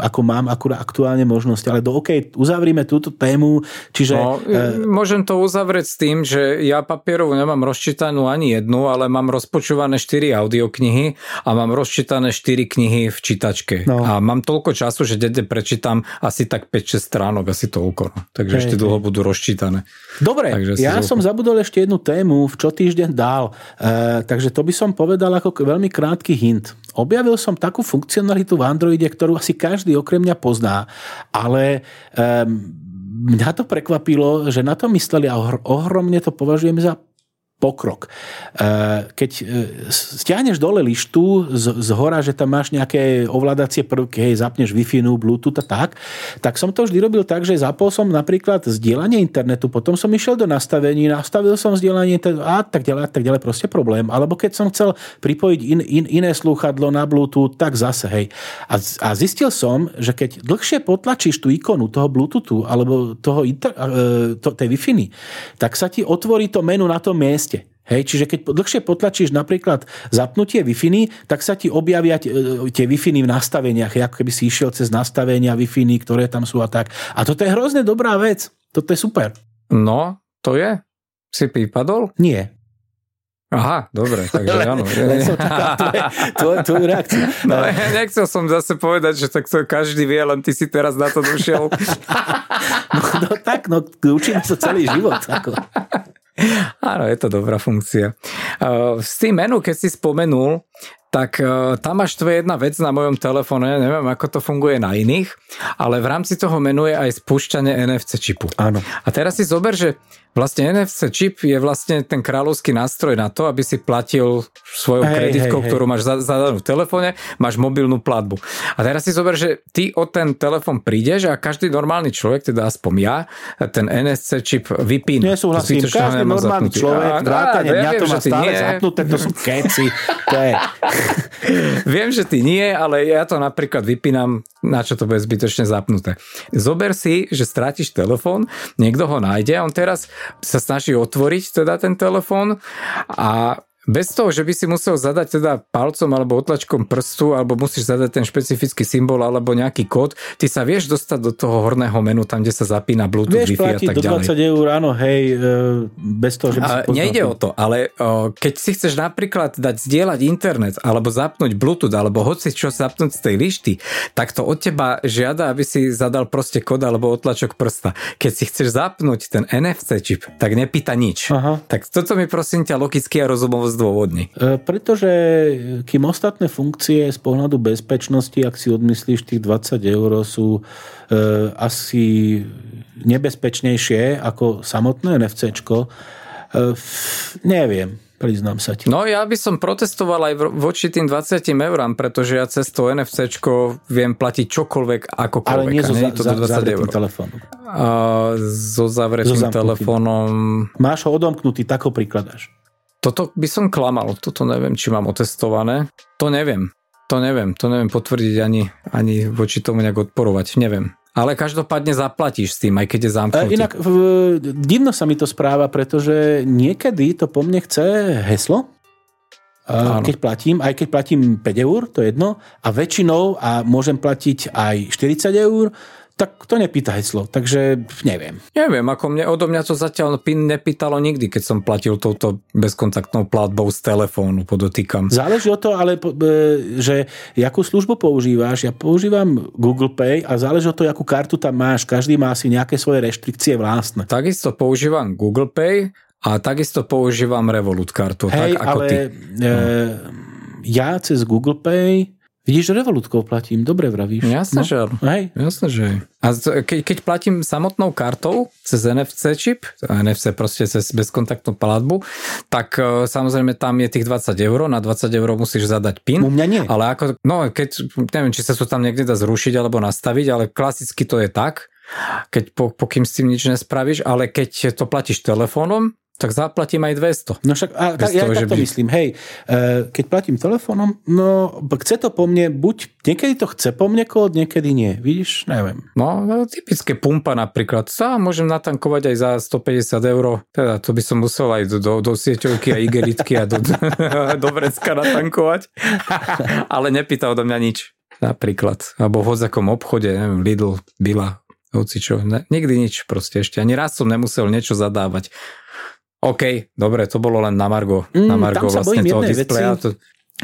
ako mám akurát aktuálne možnosť. Ale do OK, uzavrime túto tému. Čiže, no, e... Môžem to uzavrieť s tým, že ja papierovú nemám rozčítanú ani jednu, ale mám rozpočúvané 4 audioknihy a mám rozčítané 4 knihy v čítačke. No. A mám toľko času, že dede prečítam asi tak 5-6 stránok, asi toľko. Takže hej, ešte dlho budú rozčítané. Dobre, takže ja som zabudol ešte jednu tému, v čo týždeň dál. E, takže to by som povedal ako veľmi krát krátky hint. Objavil som takú funkcionalitu v Androide, ktorú asi každý okrem mňa pozná, ale um, mňa to prekvapilo, že na to mysleli a ohromne to považujem za pokrok. E, keď e, stiahneš dole lištu z, z hora, že tam máš nejaké ovládacie prvky, hej, zapneš Wi-Fi, Bluetooth a tak, tak som to vždy robil tak, že zapol som napríklad zdieľanie internetu, potom som išiel do nastavení, nastavil som zdieľanie a tak ďalej, a tak ďalej, proste problém. Alebo keď som chcel pripojiť in, in, iné slúchadlo na Bluetooth, tak zase, hej. A, a zistil som, že keď dlhšie potlačíš tú ikonu toho Bluetoothu alebo toho inter, e, to, tej Wi-Fi, tak sa ti otvorí to menu na tom mieste Hej, čiže keď dlhšie potlačíš napríklad zapnutie wi tak sa ti objavia e, tie wi v nastaveniach, ako keby si išiel cez nastavenia wi ktoré tam sú a tak. A toto je hrozne dobrá vec. Toto je super. No, to je. Si prípadol? Nie. Aha, dobre, takže áno. Len som tvoju, tvoju reakciu. No, ja nechcel som zase povedať, že tak to každý vie, len ty si teraz na to došiel. no, no tak, no učíme sa celý život. Ako. Áno, je to dobrá funkcia. S tým menu, keď si spomenul, tak tam máš to jedna vec na mojom telefóne, neviem, ako to funguje na iných, ale v rámci toho menu je aj spúšťanie NFC čipu. Áno. A teraz si zober, že Vlastne NFC čip je vlastne ten kráľovský nástroj na to, aby si platil svojou hey, kreditkou, hey, ktorú hey. máš zadanú v telefóne, máš mobilnú platbu. A teraz si zober, že ty o ten telefón prídeš a každý normálny človek, teda aspoň ja, ten NFC čip vypína. Nesúhlasím, každý normálny zapnutý. človek, vrátane ja mňa to má stále nie. zapnuté, to sú keci. To je. viem, že ty nie, ale ja to napríklad vypínam, na čo to bude zbytočne zapnuté. Zober si, že strátiš telefón, niekto ho nájde a on teraz sa snaží otvoriť teda ten telefón a bez toho, že by si musel zadať teda palcom alebo otlačkom prstu, alebo musíš zadať ten špecifický symbol alebo nejaký kód, ty sa vieš dostať do toho horného menu, tam, kde sa zapína Bluetooth, vieš Wi-Fi a tak do 20 ďalej. eur, áno, hej, e, bez toho, že by si Nejde o to, ale keď si chceš napríklad dať zdieľať internet, alebo zapnúť Bluetooth, alebo hoci čo zapnúť z tej lišty, tak to od teba žiada, aby si zadal proste kód alebo otlačok prsta. Keď si chceš zapnúť ten NFC čip, tak nepýta nič. Aha. Tak toto mi prosím ťa logicky a rozumovo zdôvodni. E, pretože kým ostatné funkcie z pohľadu bezpečnosti, ak si odmyslíš tých 20 eur, sú e, asi nebezpečnejšie ako samotné NFCčko, e, neviem priznám sa ti. No ja by som protestoval aj voči tým 20 eurám, pretože ja cez to NFC viem platiť čokoľvek, akokoľvek. Ale nie so za, to za, 20 eur. telefónom. A, so zavretým telefónom. Máš ho odomknutý, tak ho prikladáš. Toto by som klamal, toto neviem, či mám otestované. To neviem, to neviem, to neviem potvrdiť ani, ani voči tomu nejak odporovať, neviem. Ale každopádne zaplatíš s tým, aj keď je zamknutý. Inak v, divno sa mi to správa, pretože niekedy to po mne chce heslo, Áno. keď platím, aj keď platím 5 eur, to je jedno, a väčšinou, a môžem platiť aj 40 eur, tak to nepýta heslo, takže neviem. Neviem, ako mne, odo mňa to zatiaľ PIN nepýtalo nikdy, keď som platil touto bezkontaktnou platbou z telefónu, podotýkam. Záleží o to, ale e, že jakú službu používáš. Ja používam Google Pay a záleží o to, akú kartu tam máš. Každý má si nejaké svoje reštrikcie vlastné. Takisto používam Google Pay a takisto používam Revolut kartu. Hej, tak ako ale ty. E, no. ja cez Google Pay Vidíš, revolútkou platím, dobre vravíš. Jasne, no? že Hej. Jasne, že A keď, keď platím samotnou kartou cez NFC čip, NFC proste cez bezkontaktnú platbu, tak uh, samozrejme tam je tých 20 eur, na 20 eur musíš zadať PIN. U mňa nie. Ale ako, no keď, neviem, či sa to tam niekde dá zrušiť alebo nastaviť, ale klasicky to je tak, keď po, pokým s tým nič nespravíš, ale keď to platíš telefónom, tak zaplatím aj 200. No však, a, tak, ja tak to by... myslím, hej, e, keď platím telefónom, no chce to po mne, buď niekedy to chce po mne kód, niekedy nie, vidíš, neviem. No, no typické pumpa napríklad, sa môžem natankovať aj za 150 eur, teda to by som musel aj do, do, do sieťovky a igelitky a do, do vrecka natankovať, ale nepýta odo mňa nič, napríklad, alebo v hozakom obchode, neviem, Lidl, Bila, hoci čo, ne, nikdy nič proste ešte, ani raz som nemusel niečo zadávať OK, dobre, to bolo len na Margo, mm, na Margo vlastne toho displeja. To...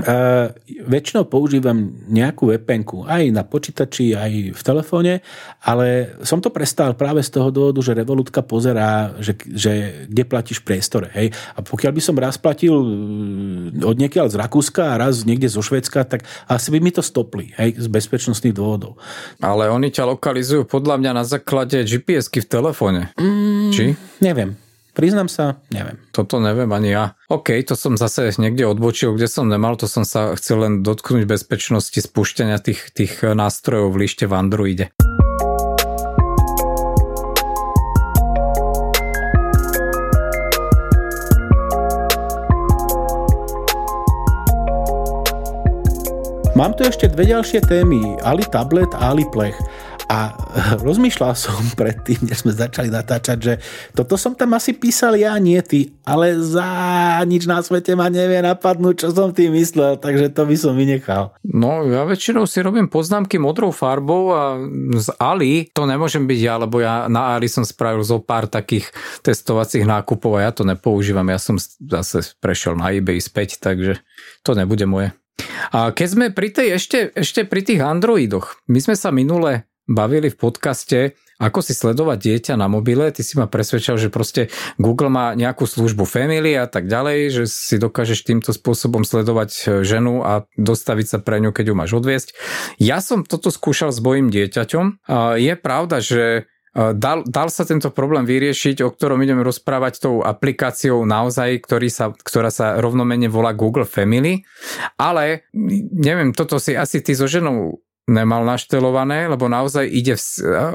Uh, väčšinou používam nejakú vpn aj na počítači, aj v telefóne, ale som to prestal práve z toho dôvodu, že Revolutka pozerá, že, že kde platíš priestore. Hej? A pokiaľ by som raz platil mm, od niekiaľ z Rakúska a raz niekde zo Švedska, tak asi by mi to stopli hej? z bezpečnostných dôvodov. Ale oni ťa lokalizujú podľa mňa na základe GPS-ky v telefóne. Mm, Či? Neviem. Priznám sa, neviem. Toto neviem ani ja. OK, to som zase niekde odbočil, kde som nemal, to som sa chcel len dotknúť bezpečnosti spúšťania tých, tých nástrojov v lište v Androide. Mám tu ešte dve ďalšie témy, Ali tablet a Ali plech. A rozmýšľal som predtým, než sme začali natáčať, že toto som tam asi písal ja, nie ty, ale za nič na svete ma nevie napadnúť, čo som tým myslel, takže to by som vynechal. No, ja väčšinou si robím poznámky modrou farbou a z Ali to nemôžem byť ja, lebo ja na Ali som spravil zo pár takých testovacích nákupov a ja to nepoužívam. Ja som zase prešiel na eBay späť, takže to nebude moje. A keď sme pri tej, ešte, ešte pri tých Androidoch, my sme sa minule bavili v podcaste, ako si sledovať dieťa na mobile. Ty si ma presvedčal, že proste Google má nejakú službu Family a tak ďalej, že si dokážeš týmto spôsobom sledovať e, ženu a dostaviť sa pre ňu, keď ju máš odviesť. Ja som toto skúšal s mojim dieťaťom. Je pravda, že e, Dal, dal sa tento problém vyriešiť, o ktorom ideme rozprávať tou aplikáciou naozaj, ktorý sa, ktorá sa rovnomene volá Google Family, ale neviem, toto si asi ty so ženou nemal naštelované, lebo naozaj ide v,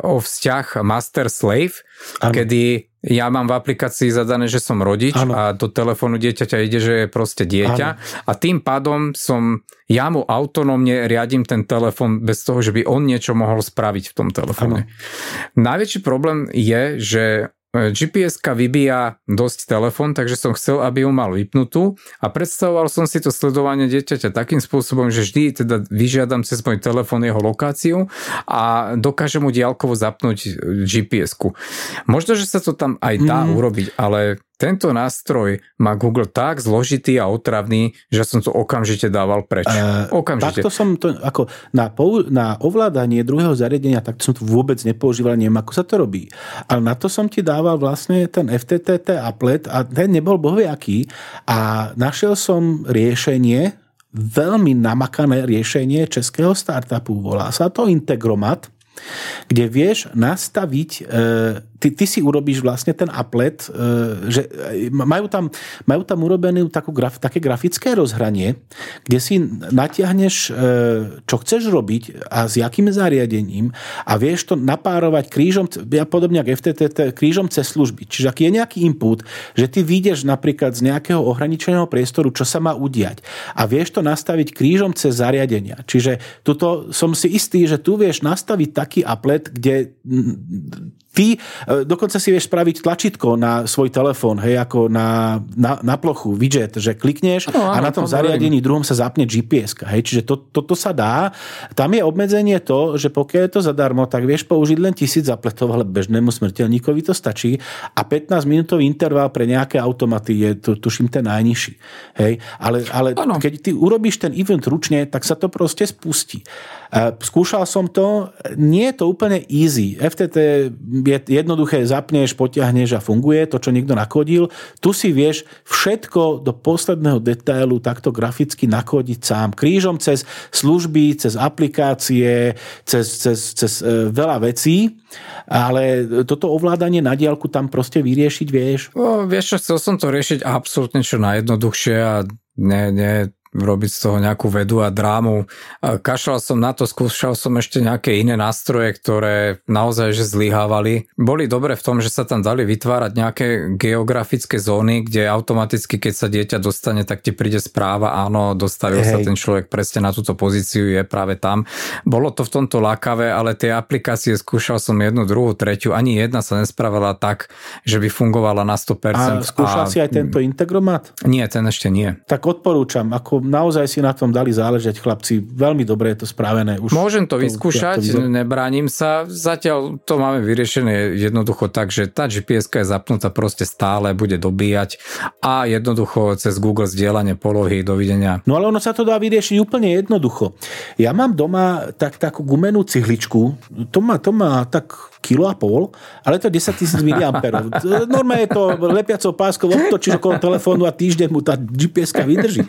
o vzťah master-slave, kedy ja mám v aplikácii zadané, že som rodič ano. a do telefónu dieťaťa ide, že je proste dieťa ano. a tým pádom som, ja mu autonómne riadím ten telefón bez toho, že by on niečo mohol spraviť v tom telefóne. Najväčší problém je, že gps vybíja dosť telefón, takže som chcel, aby ju mal vypnutú a predstavoval som si to sledovanie dieťaťa takým spôsobom, že vždy teda vyžiadam cez môj telefón jeho lokáciu a dokážem mu diálkovo zapnúť GPS-ku. Možno, že sa to tam aj dá mm. urobiť, ale tento nástroj má Google tak zložitý a otravný, že som to okamžite dával preč. Uh, okamžite. Takto som to, ako na, pou, na ovládanie druhého zariadenia, tak som to vôbec nepoužíval, neviem, ako sa to robí. Ale na to som ti dával vlastne ten FTTT applet a ten nebol bohviaký a našiel som riešenie, veľmi namakané riešenie českého startupu. Volá sa to Integromat kde vieš nastaviť, e, ty, ty si urobíš vlastne ten applet, e, že majú tam, majú tam urobenú takú graf, také grafické rozhranie, kde si natiahneš, e, čo chceš robiť a s jakým zariadením a vieš to napárovať krížom, podobne ako FTTT, krížom cez služby. Čiže ak je nejaký input, že ty vyjdeš napríklad z nejakého ohraničeného priestoru, čo sa má udiať a vieš to nastaviť krížom cez zariadenia. Čiže tuto som si istý, že tu vieš nastaviť taký applet, kde Ty e, dokonca si vieš spraviť tlačítko na svoj telefón, hej, ako na, na, na plochu, widget, že klikneš no, a na tom zariadení druhom sa zapne GPS. Hej, čiže to, toto sa dá. Tam je obmedzenie to, že pokiaľ je to zadarmo, tak vieš použiť len tisíc zapletov, ale bežnému smrteľníkovi to stačí a 15 minútový interval pre nejaké automaty je, tu, tuším, ten najnižší. Hej, ale, ale keď ty urobíš ten event ručne, tak sa to proste spustí. Skúšal som to, nie je to úplne easy. FTT je jednoduché, zapneš, potiahneš a funguje to, čo niekto nakodil. Tu si vieš všetko do posledného detailu takto graficky nakodiť sám. Krížom cez služby, cez aplikácie, cez, cez, cez e, veľa vecí, ale toto ovládanie na diálku tam proste vyriešiť vieš. No, vieš čo, chcel som to riešiť absolútne čo najjednoduchšie a ne, ne, robiť z toho nejakú vedu a drámu. Kašľal som na to, skúšal som ešte nejaké iné nástroje, ktoré naozaj že zlyhávali. Boli dobre v tom, že sa tam dali vytvárať nejaké geografické zóny, kde automaticky, keď sa dieťa dostane, tak ti príde správa, áno, dostavil Hej. sa ten človek presne na túto pozíciu, je práve tam. Bolo to v tomto lákavé, ale tie aplikácie skúšal som jednu, druhú, tretiu, ani jedna sa nespravila tak, že by fungovala na 100%. A skúšal a... si aj tento integromat? Nie, ten ešte nie. Tak odporúčam, ako naozaj si na tom dali záležať, chlapci. Veľmi dobre je to správené. Už Môžem to, to vyskúšať, to nebránim sa. Zatiaľ to máme vyriešené jednoducho tak, že tá gps je zapnutá proste stále, bude dobíjať a jednoducho cez Google zdieľanie polohy, dovidenia. No ale ono sa to dá vyriešiť úplne jednoducho. Ja mám doma tak, takú gumenú cihličku, to má, to má tak kilo a pol, ale to je 10 tisíc mA. Normálne je to lepiacou páskou obtočíš okolo telefónu a týždeň mu tá gps vydrží.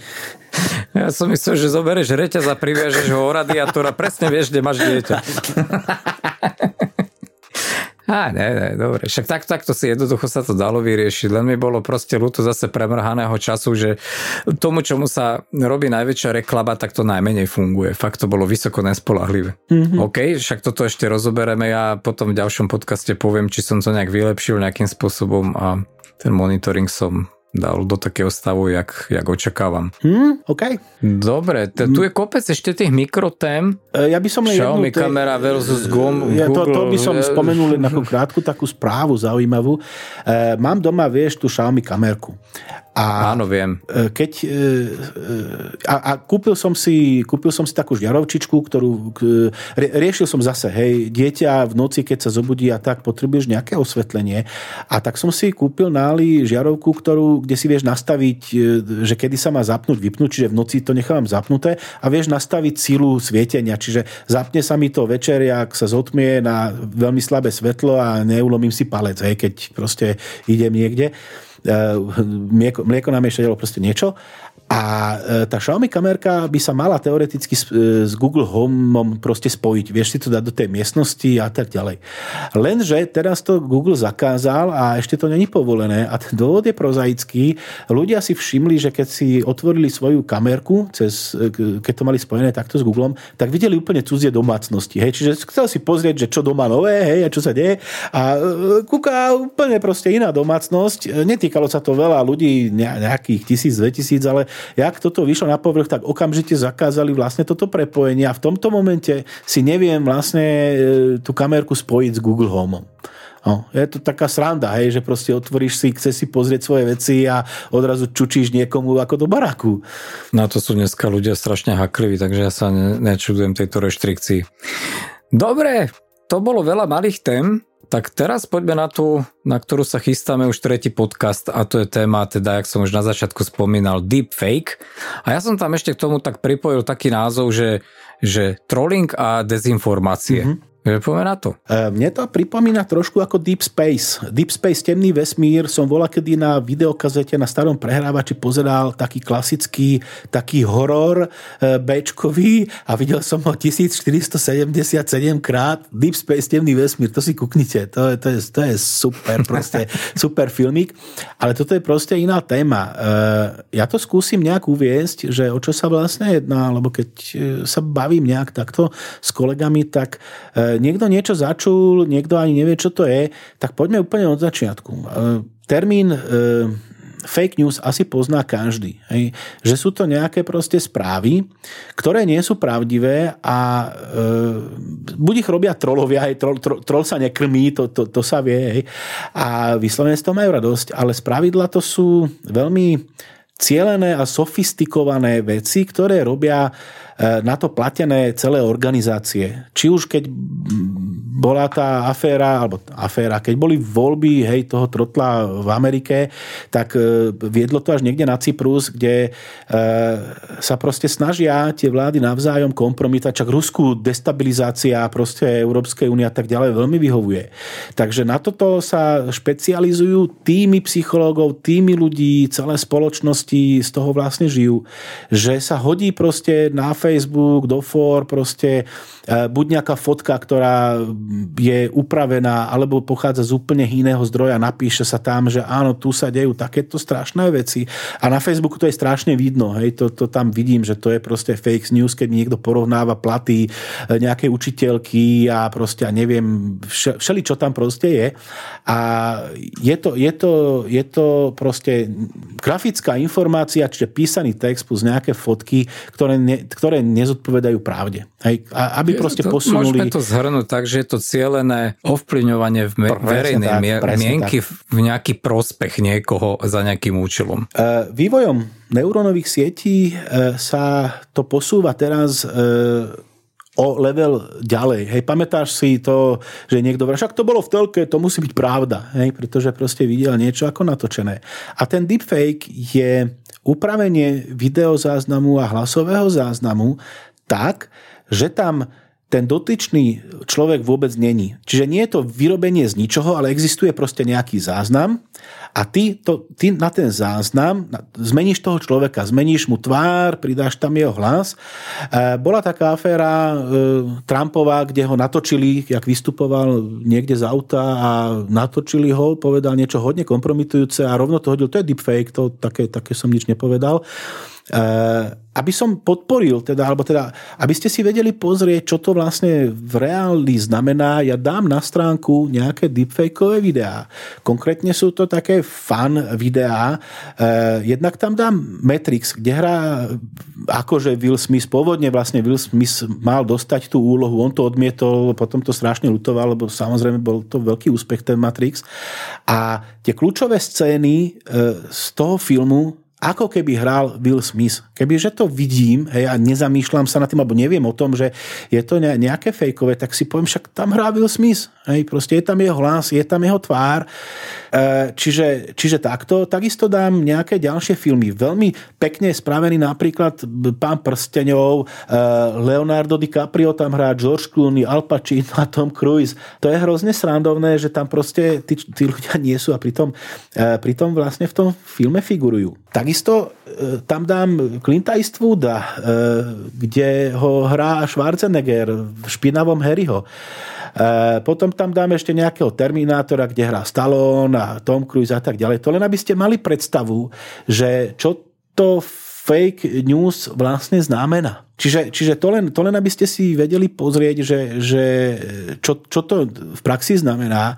Ja som myslel, že zoberieš reťaz a priviažeš ho o radiátor a presne vieš, kde máš dieťa. Á, ne, ne, dobre. Však tak, takto si jednoducho sa to dalo vyriešiť. Len mi bolo proste ľúto zase premrhaného času, že tomu, čomu sa robí najväčšia reklama, tak to najmenej funguje. Fakt to bolo vysoko nespolahlivé. Mm-hmm. OK, však toto ešte rozobereme. Ja potom v ďalšom podcaste poviem, či som to nejak vylepšil nejakým spôsobom a ten monitoring som dal do takého stavu, jak, jak očakávam. Hmm, OK. Dobre, t- tu je kopec ešte tých mikrotém. E, ja by som len Xiaomi jednu... kamera versus Google. Ja, to, to by som spomenul len ako krátku takú správu zaujímavú. E, mám doma, vieš, tú Xiaomi kamerku. A Áno, viem. E, keď, e, a, a kúpil, som si, kúpil som si takú žiarovčičku, ktorú riešil som zase, hej, dieťa v noci, keď sa zobudí a tak, potrebuješ nejaké osvetlenie. A tak som si kúpil náli žiarovku, ktorú, kde si vieš nastaviť, e, že kedy sa má zapnúť, vypnúť, čiže v noci to nechávam zapnuté a vieš nastaviť sílu svietenia, čiže zapne sa mi to večer, ak sa zotmie na veľmi slabé svetlo a neulomím si palec, hej, keď proste idem niekde. Eh, mlieko, mlieko namiešať proste niečo a e, tá Xiaomi kamerka by sa mala teoreticky s, e, Google Home proste spojiť. Vieš si to dať do tej miestnosti a tak ďalej. Lenže teraz to Google zakázal a ešte to není povolené a ten dôvod je prozaický. Ľudia si všimli, že keď si otvorili svoju kamerku, cez, e, keď to mali spojené takto s Googlem, tak videli úplne cudzie domácnosti. Hej? Čiže chcel si pozrieť, že čo doma nové, hej, a čo sa deje. A kúka úplne proste iná domácnosť. Netýkalo sa to veľa ľudí, nejakých tisíc, dve tisíc, ale jak toto vyšlo na povrch, tak okamžite zakázali vlastne toto prepojenie a v tomto momente si neviem vlastne e, tú kamerku spojiť s Google Home. No, je to taká sranda, hej, že proste otvoríš si, chce si pozrieť svoje veci a odrazu čučíš niekomu ako do baraku. Na to sú dneska ľudia strašne hakliví, takže ja sa ne, nečudujem tejto reštrikcii. Dobre, to bolo veľa malých tém. Tak teraz poďme na tú, na ktorú sa chystáme už tretí podcast a to je téma, teda, jak som už na začiatku spomínal, deepfake. A ja som tam ešte k tomu tak pripojil taký názov, že, že trolling a dezinformácie. Mm-hmm. Poďme na to. E, mne to pripomína trošku ako Deep Space. Deep Space, temný vesmír, som bola kedy na videokazete na starom prehrávači pozeral taký klasický, taký horor e, Bčkový a videl som ho 1477 krát. Deep Space, temný vesmír, to si kuknite. To, to, je, to je super, proste super filmik. Ale toto je proste iná téma. E, ja to skúsim nejak uviesť, že o čo sa vlastne jedná, lebo keď sa bavím nejak takto s kolegami, tak niekto niečo začul, niekto ani nevie, čo to je, tak poďme úplne od začiatku. E, termín e, fake news asi pozná každý. Hej? Že sú to nejaké proste správy, ktoré nie sú pravdivé a e, buď ich robia trolovia, hej, trol, trol, trol sa nekrmí, to, to, to sa vie, hej, a vyslovene z toho majú radosť, ale spravidla to sú veľmi cielené a sofistikované veci, ktoré robia E, na to platené celé organizácie. Či už keď bola tá aféra, alebo aféra, keď boli voľby hej, toho trotla v Amerike, tak e, viedlo to až niekde na Cyprus, kde e, sa proste snažia tie vlády navzájom kompromitať, čak ruskú destabilizácia proste Európskej únie a tak ďalej veľmi vyhovuje. Takže na toto sa špecializujú týmy psychológov, týmy ľudí, celé spoločnosti z toho vlastne žijú, že sa hodí proste na Facebook, do for, proste e, buď nejaká fotka, ktorá je upravená, alebo pochádza z úplne iného zdroja, napíše sa tam, že áno, tu sa dejú takéto strašné veci. A na Facebooku to je strašne vidno, hej, to, to tam vidím, že to je proste fake news, keď niekto porovnáva platy e, nejakej učiteľky a proste, ja neviem, všeli, čo tam proste je. A je to, je to, je to proste grafická informácia, čiže písaný text plus nejaké fotky, ktoré, ne, ktoré nezodpovedajú pravde. Hej, a aby je proste to, posunuli... Môžeme to zhrnúť tak, že je to cieľené ovplyvňovanie v me- verejnej tak, mie- mienky tak. v nejaký prospech niekoho za nejakým účelom. Uh, vývojom neurónových sietí uh, sa to posúva teraz uh, o level ďalej. Hej, pamätáš si to, že niekto vrá, však to bolo v telke, to musí byť pravda, hej, pretože proste videl niečo ako natočené. A ten deepfake je upravenie videozáznamu a hlasového záznamu tak, že tam ten dotyčný človek vôbec není. Čiže nie je to vyrobenie z ničoho, ale existuje proste nejaký záznam a ty, to, ty na ten záznam zmeníš toho človeka, zmeníš mu tvár, pridáš tam jeho hlas. E, bola taká aféra e, Trumpová, kde ho natočili, jak vystupoval niekde z auta a natočili ho, povedal niečo hodne kompromitujúce a rovno to hodil, to je deepfake, to také, také som nič nepovedal. E, aby som podporil, teda, alebo teda, aby ste si vedeli pozrieť, čo to vlastne v reáli znamená, ja dám na stránku nejaké deepfakeové videá. Konkrétne sú to také fan videá. Eh, jednak tam dám Matrix, kde hrá akože Will Smith, pôvodne vlastne Will Smith mal dostať tú úlohu, on to odmietol, potom to strašne lutoval, lebo samozrejme bol to veľký úspech ten Matrix. A tie kľúčové scény eh, z toho filmu ako keby hral Will Smith. Kebyže to vidím hej, a nezamýšľam sa na tým, alebo neviem o tom, že je to nejaké fejkové, tak si poviem, však tam hrá Will Smith. Hej, proste je tam jeho hlas, je tam jeho tvár. E, čiže, čiže takto. Takisto dám nejaké ďalšie filmy. Veľmi pekne spravený napríklad Pán prsteňov, e, Leonardo DiCaprio tam hrá, George Clooney, Al Pacino a Tom Cruise. To je hrozne srandovné, že tam proste tí, tí ľudia nie sú a pritom, e, pritom vlastne v tom filme figurujú. Takisto tam dám Clinta Eastwooda, kde ho hrá Schwarzenegger v špinavom Harryho. Eh, potom tam dáme ešte nejakého Terminátora, kde hrá Stallone a Tom Cruise a tak ďalej. To len aby ste mali predstavu, že čo to fake news vlastne znamená. Čiže, čiže to, len, to len, aby ste si vedeli pozrieť, že, že čo, čo to v praxi znamená.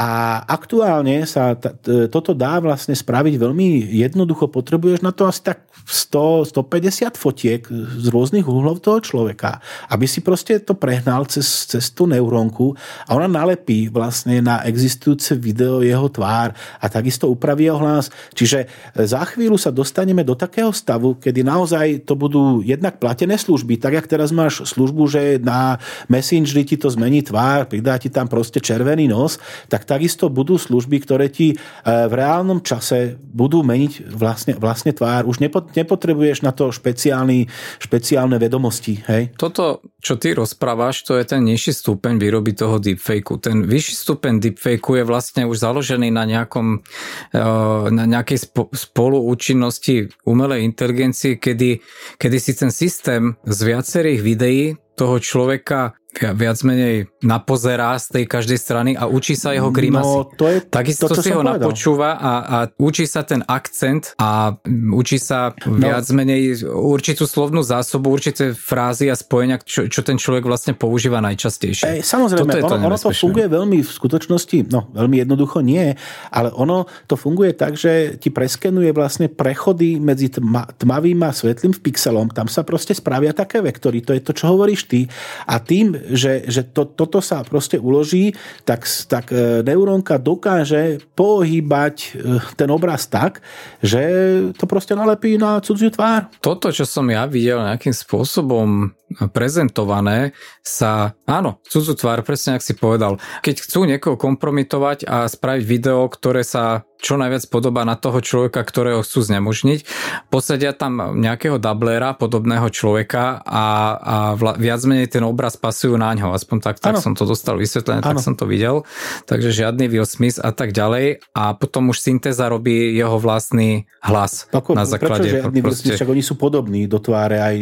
A aktuálne sa t- toto dá vlastne spraviť veľmi jednoducho. Potrebuješ na to asi tak 100, 150 fotiek z rôznych uhlov toho človeka, aby si proste to prehnal cez, cez tú neurónku a ona nalepí vlastne na existujúce video jeho tvár a takisto upraví jeho hlas. Čiže za chvíľu sa dostaneme do takého stavu, kedy naozaj to budú jednak platené služby, tak jak teraz máš službu, že na Messengeri ti to zmení tvár, pridá ti tam proste červený nos, tak takisto budú služby, ktoré ti e, v reálnom čase budú meniť vlastne, vlastne tvár. Už nepotrebuješ na to špeciálny, špeciálne vedomosti. Hej? Toto, čo ty rozprávaš, to je ten nižší stupeň výroby toho deepfakeu. Ten vyšší stupeň deepfakeu je vlastne už založený na nejakom e, na nejakej spoluúčinnosti umelej inteligencie, kedy, kedy si ten systém z viacerých videí toho človeka viac menej napozerá z tej každej strany a učí sa jeho grimasy. No, to je Takisto to, si ho povedal. napočúva a, a učí sa ten akcent a učí sa no. viac menej určitú slovnú zásobu, určité frázy a spojenia, čo, čo ten človek vlastne používa najčastejšie. Ej, samozrejme, to ono, to ono to funguje veľmi v skutočnosti, no veľmi jednoducho nie, ale ono to funguje tak, že ti preskenuje vlastne prechody medzi tma, tmavým a svetlým v pixelom. Tam sa proste spravia také vektory, to je to, čo hovoríš ty. A tým že, že to, toto sa proste uloží, tak, tak e, neurónka dokáže pohybať e, ten obraz tak, že to proste nalepí na cudziu tvár. Toto, čo som ja videl nejakým spôsobom prezentované, sa, áno, cudzú tvár, presne ak si povedal. Keď chcú niekoho kompromitovať a spraviť video, ktoré sa čo najviac podobá na toho človeka, ktorého chcú znemožniť. Posadia tam nejakého dublera, podobného človeka a, a vla, viac menej ten obraz pasujú na ňo. Aspoň tak, tak som to dostal vysvetlené, ano. tak som to videl. Takže žiadny Will Smith a tak ďalej. A potom už syntéza robí jeho vlastný hlas. Ako, na základe. Prečo žiadny proste... Will Smith, však oni sú podobní do tváre aj,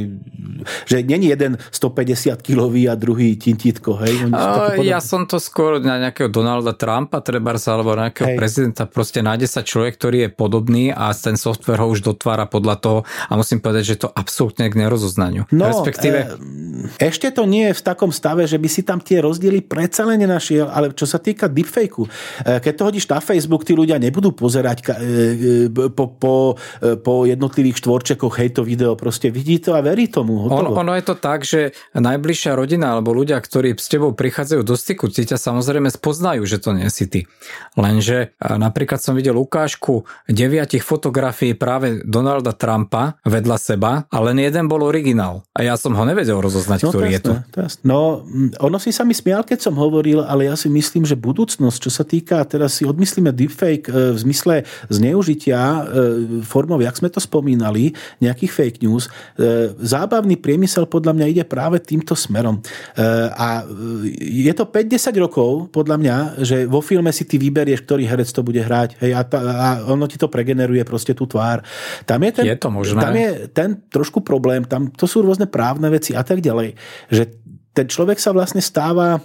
že není jeden 150 kilový a druhý tintítko, hej? Sú ja som to skôr na nejakého Donalda Trumpa, trebárs, alebo nejakého hej. prezidenta proste nájde sa človek, ktorý je podobný a ten software ho už dotvára podľa toho a musím povedať, že to absolútne k nerozoznaniu. No, Respektíve... E, ešte to nie je v takom stave, že by si tam tie rozdiely predsa len nenašiel, ale čo sa týka deepfakeu, e, keď to hodíš na Facebook, tí ľudia nebudú pozerať e, e, po, po, po jednotlivých štvorčekoch, hej, to video proste vidí to a verí tomu. Ono, ono je to tak, že najbližšia rodina alebo ľudia, ktorí s tebou prichádzajú do styku, ti ťa samozrejme spoznajú, že to nie si ty. Lenže napríklad som videl ukážku deviatich fotografií práve Donalda Trumpa vedľa seba a len jeden bol originál. A ja som ho nevedel rozoznať, no, ktorý je to. No, ono si sa mi smial, keď som hovoril, ale ja si myslím, že budúcnosť, čo sa týka, teraz si odmyslíme deepfake e, v zmysle zneužitia e, formou, jak sme to spomínali, nejakých fake news. E, zábavný priemysel podľa mňa ide práve týmto smerom. A je to 5-10 rokov, podľa mňa, že vo filme si ty vyberieš, ktorý herec to bude hrať hej, a, ta, a ono ti to pregeneruje proste tú tvár. Tam je ten, je to možné. Tam je ten trošku problém, tam to sú rôzne právne veci a tak ďalej, že ten človek sa vlastne stáva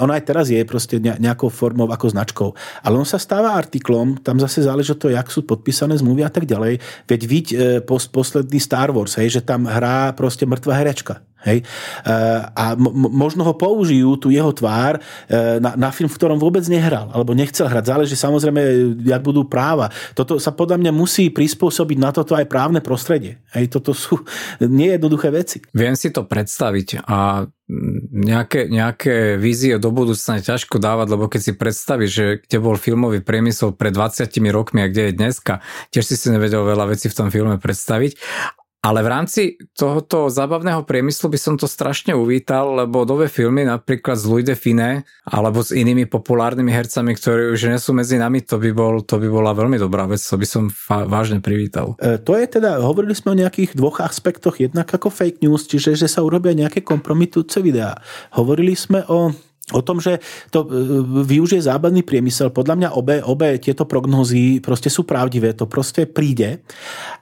on aj teraz je proste nejakou formou ako značkou. Ale on sa stáva artiklom, tam zase záleží to, jak sú podpísané zmluvy a tak ďalej. Veď vidť e, posledný Star Wars, hej, že tam hrá proste mŕtva herečka. Hej? E, a možno ho použijú, tu jeho tvár, e, na, na film, v ktorom vôbec nehral, alebo nechcel hrať. Záleží samozrejme, jak budú práva. Toto sa podľa mňa musí prispôsobiť na toto aj právne prostredie. Hej? Toto sú nejednoduché veci. Viem si to predstaviť a nejaké, nejaké vízie do budúcna je ťažko dávať, lebo keď si predstavíš, že kde bol filmový priemysel pred 20 rokmi a kde je dneska, tiež si si nevedel veľa vecí v tom filme predstaviť. Ale v rámci tohoto zábavného priemyslu by som to strašne uvítal, lebo nové filmy napríklad s Louis de Fine alebo s inými populárnymi hercami, ktorí už nie sú medzi nami, to by, bol, to by bola veľmi dobrá vec, to by som fa- vážne privítal. E, to je teda, hovorili sme o nejakých dvoch aspektoch, jednak ako fake news, čiže že sa urobia nejaké kompromitujúce videá. Hovorili sme o o tom, že to e, využije zábavný priemysel. Podľa mňa obe, obe tieto prognózy proste sú pravdivé, to proste príde,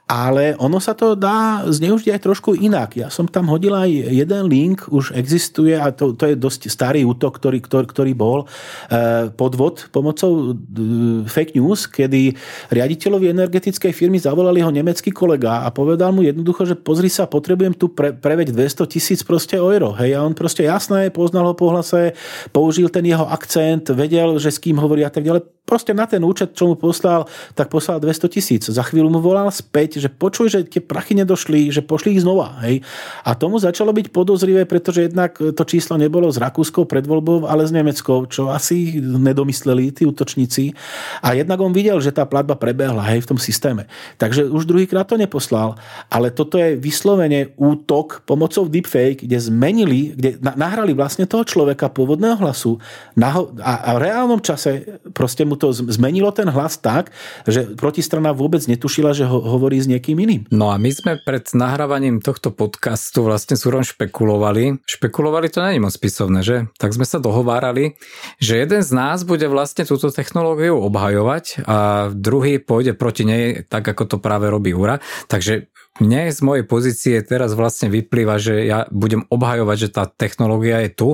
ale ono sa to dá zneužiť aj trošku inak. Ja som tam hodil aj jeden link, už existuje a to, to je dosť starý útok, ktorý, ktorý, ktorý bol e, podvod pomocou e, fake news, kedy riaditeľovi energetickej firmy zavolali ho nemecký kolega a povedal mu jednoducho, že pozri sa, potrebujem tu pre, preveť 200 tisíc proste euro. Hej, a on proste jasné, poznal ho po hlase, použil ten jeho akcent, vedel, že s kým hovorí a tak ďalej. Proste na ten účet, čo mu poslal, tak poslal 200 tisíc. Za chvíľu mu volal späť, že počuj, že tie prachy nedošli, že pošli ich znova. Hej. A tomu začalo byť podozrivé, pretože jednak to číslo nebolo s Rakúskou predvoľbou, ale s Nemeckou, čo asi nedomysleli tí útočníci. A jednak on videl, že tá platba prebehla hej, v tom systéme. Takže už druhýkrát to neposlal. Ale toto je vyslovene útok pomocou deepfake, kde zmenili, kde nahrali vlastne toho človeka pôvodného hlasu a, v reálnom čase proste mu to zmenilo ten hlas tak, že protistrana vôbec netušila, že ho, hovorí s niekým iným. No a my sme pred nahrávaním tohto podcastu vlastne s Urom špekulovali. Špekulovali to není moc spisovné, že? Tak sme sa dohovárali, že jeden z nás bude vlastne túto technológiu obhajovať a druhý pôjde proti nej, tak ako to práve robí Ura. Takže mne z mojej pozície teraz vlastne vyplýva, že ja budem obhajovať, že tá technológia je tu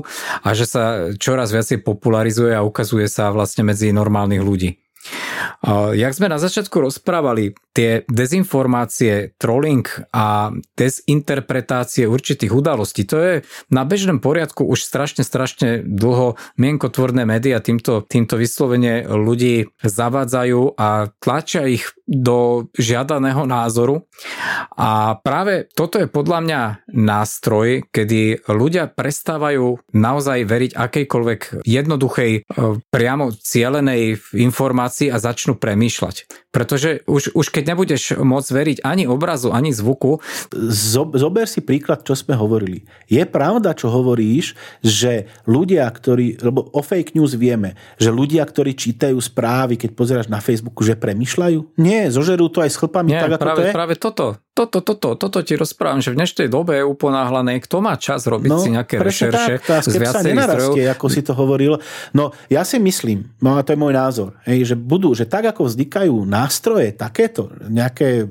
a že sa čoraz viacej popularizuje a ukazuje sa vlastne medzi normálnych ľudí. Jak sme na začiatku rozprávali, tie dezinformácie, trolling a dezinterpretácie určitých udalostí, to je na bežnom poriadku už strašne, strašne dlho mienkotvorné médiá týmto, týmto vyslovene ľudí zavádzajú a tlačia ich do žiadaného názoru. A práve toto je podľa mňa nástroj, kedy ľudia prestávajú naozaj veriť akejkoľvek jednoduchej, e, priamo cielenej informácii a začnú premýšľať. Pretože už, už keď nebudeš môcť veriť ani obrazu, ani zvuku. Zober si príklad, čo sme hovorili. Je pravda, čo hovoríš, že ľudia, ktorí, lebo o fake news vieme, že ľudia, ktorí čítajú správy, keď pozeráš na Facebooku, že premyšľajú? Nie, zožerú to aj s chlpami, Nie, tak ako práve, to je. práve toto toto, toto, toto ti rozprávam, že v dnešnej dobe je uponáhlané, kto má čas robiť no, si nejaké rešerše tak, tá z viacerých zdrojov. ako si to hovoril. No ja si myslím, no a to je môj názor, hej, že budú, že tak ako vznikajú nástroje takéto, nejaké,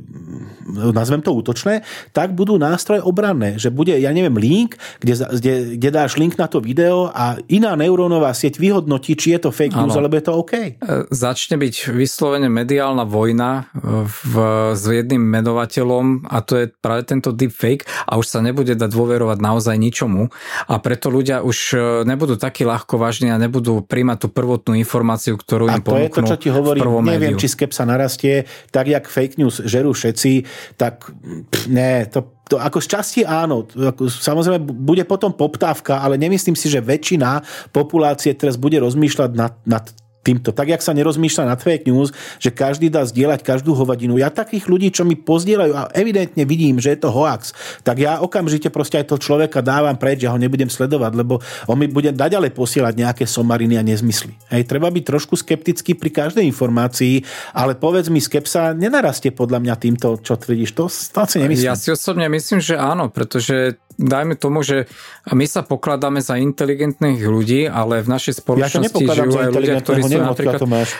nazvem to útočné, tak budú nástroje obranné, že bude, ja neviem, link, kde, kde, kde dáš link na to video a iná neurónová sieť vyhodnotí, či je to fake news, alebo je to OK. E, začne byť vyslovene mediálna vojna v, s jedným menovateľom a to je práve tento deepfake a už sa nebude dať dôverovať naozaj ničomu a preto ľudia už e, nebudú takí ľahko vážni a nebudú príjmať tú prvotnú informáciu, ktorú im ponúknú A to je to, čo ti hovorím, neviem, médiu. či skepsa narastie, tak jak fake news žerú všetci, tak pff, ne, to to ako z časti áno, samozrejme bude potom poptávka, ale nemyslím si, že väčšina populácie teraz bude rozmýšľať nad, nad týmto. Tak, jak sa nerozmýšľa nad fake news, že každý dá zdieľať každú hovadinu. Ja takých ľudí, čo mi pozdielajú a evidentne vidím, že je to hoax, tak ja okamžite proste aj toho človeka dávam preč, ja ho nebudem sledovať, lebo on mi bude naďalej posielať nejaké somariny a nezmysly. Hej, treba byť trošku skeptický pri každej informácii, ale povedz mi, skepsa nenarastie podľa mňa týmto, čo tvrdíš. To, to si nemyslím. Ja si osobne myslím, že áno, pretože dajme tomu, že my sa pokladáme za inteligentných ľudí, ale v našej spoločnosti ja žijú aj ľudia, ktorí sú napríklad... To máš.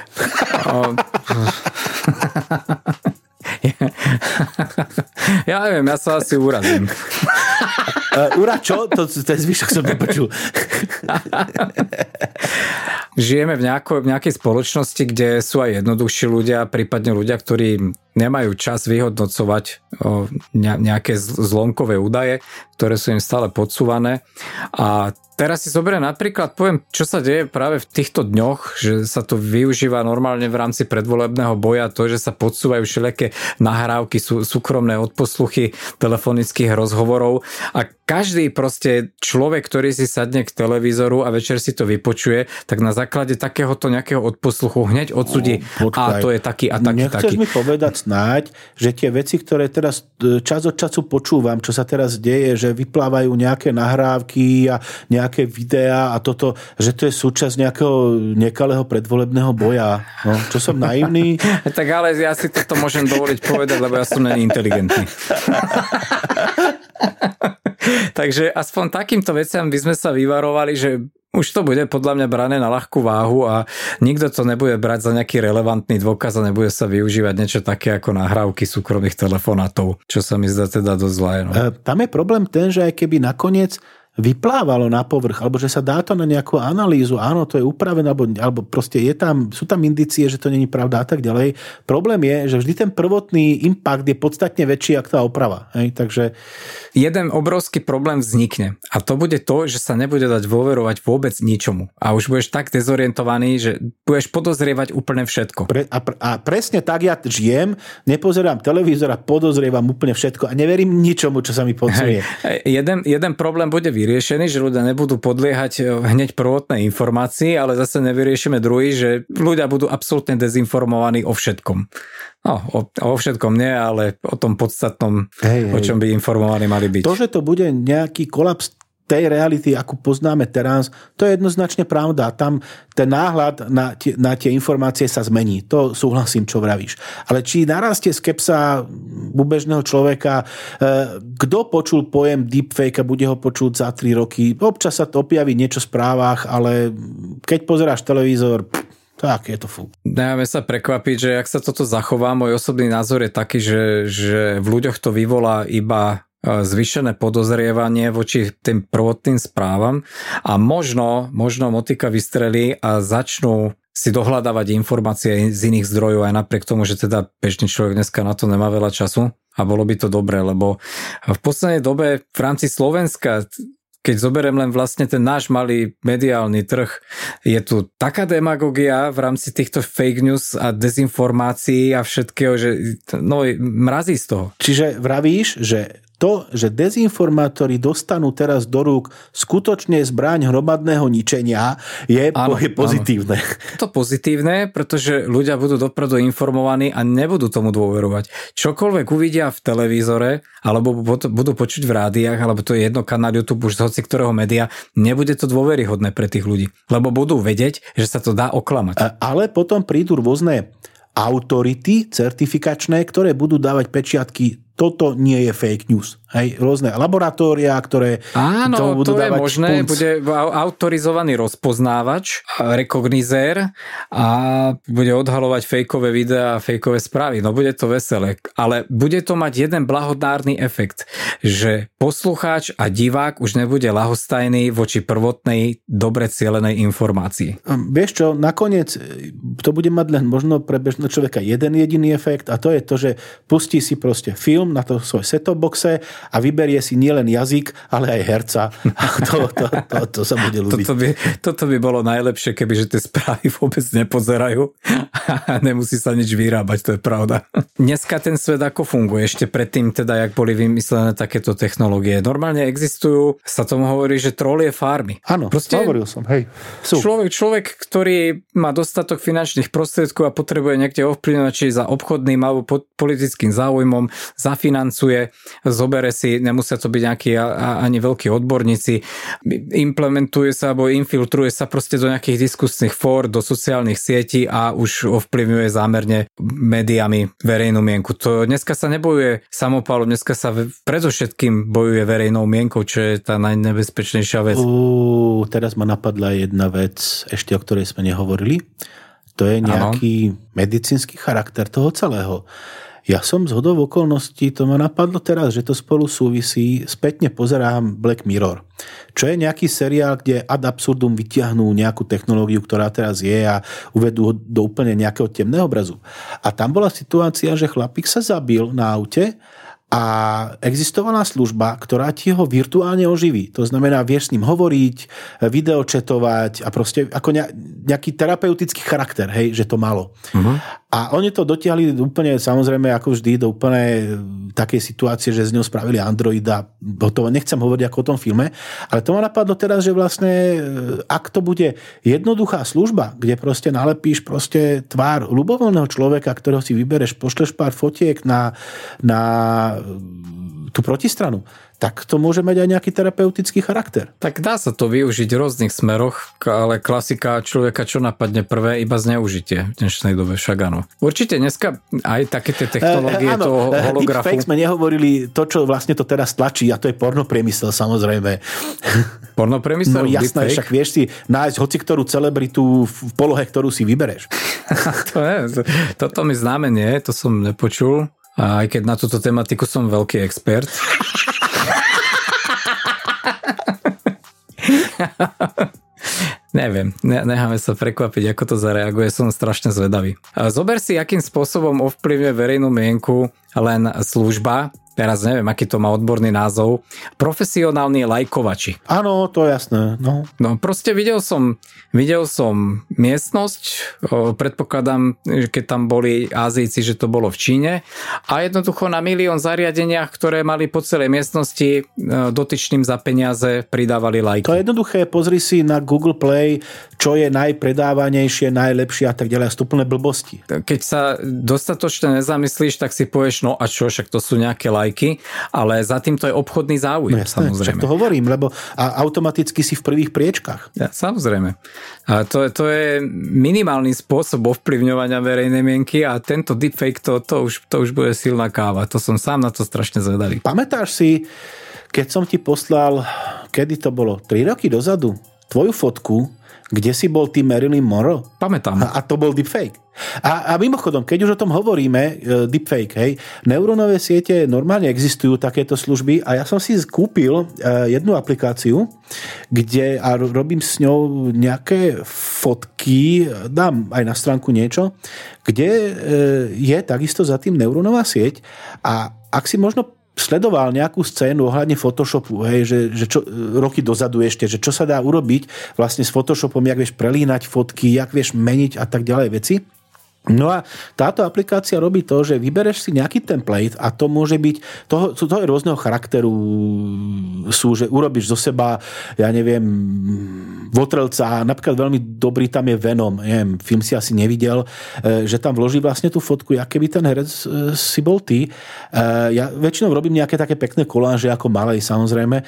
ja neviem, ja sa asi urazím. Uh, ura čo? To, ten zvyšok som nepočul. Žijeme v, nejako, v nejakej spoločnosti, kde sú aj jednoduchší ľudia, prípadne ľudia, ktorí nemajú čas vyhodnocovať o, nejaké zlomkové údaje, ktoré sú im stále podsúvané. A Teraz si zoberiem napríklad, poviem, čo sa deje práve v týchto dňoch, že sa to využíva normálne v rámci predvolebného boja, to, že sa podsúvajú všelijaké nahrávky, sú, súkromné odposluchy telefonických rozhovorov a každý proste človek, ktorý si sadne k televízoru a večer si to vypočuje, tak na základe takéhoto nejakého odposluchu hneď odsudí, no, a to je taký a taký, Nechceš taký. mi povedať snáď, že tie veci, ktoré teraz e, čas od času počúvam, čo sa teraz deje, že vyplávajú nejaké nahrávky a nejaké videá a toto, že to je súčasť nejakého nekalého predvolebného boja. No, čo som naivný? tak ale ja si toto môžem dovoliť povedať, lebo ja som není inteligentný. Takže aspoň takýmto veciam by sme sa vyvarovali, že už to bude podľa mňa brané na ľahkú váhu a nikto to nebude brať za nejaký relevantný dôkaz a nebude sa využívať niečo také ako nahrávky súkromných telefonátov, čo sa mi zdá teda dosť zlé. No. E, tam je problém ten, že aj keby nakoniec vyplávalo na povrch, alebo že sa dá to na nejakú analýzu, áno, to je upravené, alebo, alebo proste je tam, sú tam indicie, že to není pravda a tak ďalej. Problém je, že vždy ten prvotný impact je podstatne väčší, ako tá oprava. Hej? Takže... Jeden obrovský problém vznikne a to bude to, že sa nebude dať dôverovať vôbec ničomu. A už budeš tak dezorientovaný, že budeš podozrievať úplne všetko. Pre, a, a presne tak ja žijem, nepozerám televízor a podozrievam úplne všetko a neverím ničomu, čo sa mi podzrie. Jeden, jeden problém bude vyriešený, že ľudia nebudú podliehať e, hneď prvotnej informácii, ale zase nevyriešime druhý, že ľudia budú absolútne dezinformovaní o všetkom. No, o, o všetkom nie, ale o tom podstatnom, hej, hej. o čom by informovaní mali byť. To, že to bude nejaký kolaps tej reality, akú poznáme teraz, to je jednoznačne pravda. Tam ten náhľad na tie, na tie informácie sa zmení. To súhlasím, čo vravíš. Ale či narastie skepsa u bežného človeka, e, kto počul pojem deepfake a bude ho počuť za 3 roky? Občas sa to objaví niečo v správach, ale keď pozeráš televízor, tak je to fú. Dajme sa prekvapiť, že ak sa toto zachová, môj osobný názor je taký, že, že v ľuďoch to vyvolá iba zvyšené podozrievanie voči tým prvotným správam a možno, možno motika vystrelí a začnú si dohľadávať informácie z iných zdrojov aj napriek tomu, že teda bežný človek dneska na to nemá veľa času a bolo by to dobré, lebo v poslednej dobe v rámci Slovenska keď zoberiem len vlastne ten náš malý mediálny trh, je tu taká demagogia v rámci týchto fake news a dezinformácií a všetkého, že no, mrazí z toho. Čiže vravíš, že to, že dezinformátori dostanú teraz do rúk skutočne zbraň hromadného ničenia, je, áno, je pozitívne. Áno. To pozitívne, pretože ľudia budú dopredu informovaní a nebudú tomu dôverovať. Čokoľvek uvidia v televízore, alebo budú počuť v rádiách, alebo to je jedno kanál YouTube už z hoci ktorého média, nebude to dôveryhodné pre tých ľudí. Lebo budú vedieť, že sa to dá oklamať. Ale potom prídu rôzne autority certifikačné, ktoré budú dávať pečiatky toto nie je fake news. Hej, rôzne laboratória, ktoré Áno, tomu budú to dávať je možné, punc. bude autorizovaný rozpoznávač, rekognizér a bude odhalovať fejkové videá a fejkové správy. No bude to veselé, ale bude to mať jeden blahodárny efekt, že poslucháč a divák už nebude lahostajný voči prvotnej, dobre cielenej informácii. Vieš čo, nakoniec to bude mať len možno pre bežného človeka jeden jediný efekt a to je to, že pustí si proste film film na to svoj set boxe a vyberie si nielen jazyk, ale aj herca. A to, to, to, to sa bude ľúbiť. Toto by, toto by bolo najlepšie, keby že tie správy vôbec nepozerajú a nemusí sa nič vyrábať, to je pravda. Dneska ten svet ako funguje? Ešte predtým teda, jak boli vymyslené takéto technológie. Normálne existujú, sa tomu hovorí, že trolie farmy. Áno, Proste hovoril som, hej. Sú. Človek, človek, ktorý má dostatok finančných prostriedkov a potrebuje niekde ovplyvňovať, či za obchodným alebo politickým záujmom, zafinancuje, zobere si, nemusia to byť nejakí ani veľkí odborníci, implementuje sa alebo infiltruje sa proste do nejakých diskusných fór, do sociálnych sietí a už ovplyvňuje zámerne médiami verejnú mienku. To dneska sa nebojuje samopálom, dneska sa predovšetkým bojuje verejnou mienkou, čo je tá najnebezpečnejšia vec. Uh, teraz ma napadla jedna vec, ešte o ktorej sme nehovorili. To je nejaký ano. medicínsky charakter toho celého. Ja som z hodov okolností, to ma napadlo teraz, že to spolu súvisí, spätne pozerám Black Mirror, čo je nejaký seriál, kde ad absurdum vyťahnú nejakú technológiu, ktorá teraz je a uvedú ho do úplne nejakého temného obrazu. A tam bola situácia, že chlapík sa zabil na aute a existovala služba, ktorá ti ho virtuálne oživí. To znamená, vieš s ním hovoriť, videočetovať a proste ako nejaký terapeutický charakter, hej, že to malo. Uh-huh. A oni to dotiahli úplne, samozrejme, ako vždy, do úplne e, takej situácie, že z neho spravili Androida. Hotovo, nechcem hovoriť ako o tom filme, ale to ma napadlo teraz, že vlastne, e, ak to bude jednoduchá služba, kde proste nalepíš proste tvár ľubovoľného človeka, ktorého si vybereš, pošleš pár fotiek na, na tú protistranu, tak to môže mať aj nejaký terapeutický charakter. Tak dá sa to využiť v rôznych smeroch, ale klasika človeka, čo napadne prvé, iba zneužitie v dnešnej dobe, však áno. Určite dneska aj také tie technológie e, toho holografu. Deepfake sme nehovorili to, čo vlastne to teraz tlačí a to je pornopriemysel samozrejme. Pornopriemysel? No jasné, však vieš si nájsť hoci ktorú celebritu v polohe, ktorú si vybereš. to je, toto mi známe nie, to som nepočul. A aj keď na túto tematiku som veľký expert. Neviem, ne, necháme sa prekvapiť, ako to zareaguje, som strašne zvedavý. Zober si, akým spôsobom ovplyvňuje verejnú mienku len služba, teraz neviem, aký to má odborný názov, profesionálni lajkovači. Áno, to je jasné. No. no proste videl som, videl som miestnosť, predpokladám, že keď tam boli Ázijci, že to bolo v Číne a jednoducho na milión zariadeniach, ktoré mali po celej miestnosti e, dotyčným za peniaze pridávali lajky. To je jednoduché, pozri si na Google Play, čo je najpredávanejšie, najlepšie a tak ďalej. Sú blbosti. Keď sa dostatočne nezamyslíš, tak si povieš, no a čo, však to sú nejaké lajky ale za tým to je obchodný záujem, no jasné, samozrejme. to hovorím, lebo a automaticky si v prvých priečkách. Ja, samozrejme. A to, to je minimálny spôsob ovplyvňovania verejnej mienky a tento deepfake, to, to, už, to už bude silná káva. To som sám na to strašne zvedavý. Pamätáš si, keď som ti poslal, kedy to bolo, 3 roky dozadu, tvoju fotku, kde si bol ty Marilyn Monroe? Pamätám. A, a to bol deepfake. A, a mimochodom, keď už o tom hovoríme, e, deepfake, hej, neurónové siete normálne existujú takéto služby a ja som si kúpil e, jednu aplikáciu, kde a robím s ňou nejaké fotky, dám aj na stránku niečo, kde e, je takisto za tým neurónová sieť a ak si možno sledoval nejakú scénu ohľadne Photoshopu, hej, že, že čo, roky dozadu ešte, že čo sa dá urobiť vlastne s Photoshopom, jak vieš prelínať fotky, jak vieš meniť a tak ďalej veci. No a táto aplikácia robí to, že vybereš si nejaký template a to môže byť, toho, toho je rôzneho charakteru sú, že urobíš zo seba, ja neviem, votrelca, napríklad veľmi dobrý tam je Venom, neviem, film si asi nevidel, e, že tam vloží vlastne tú fotku, aké by ten herec e, si bol ty. E, ja väčšinou robím nejaké také pekné koláže ako malej samozrejme,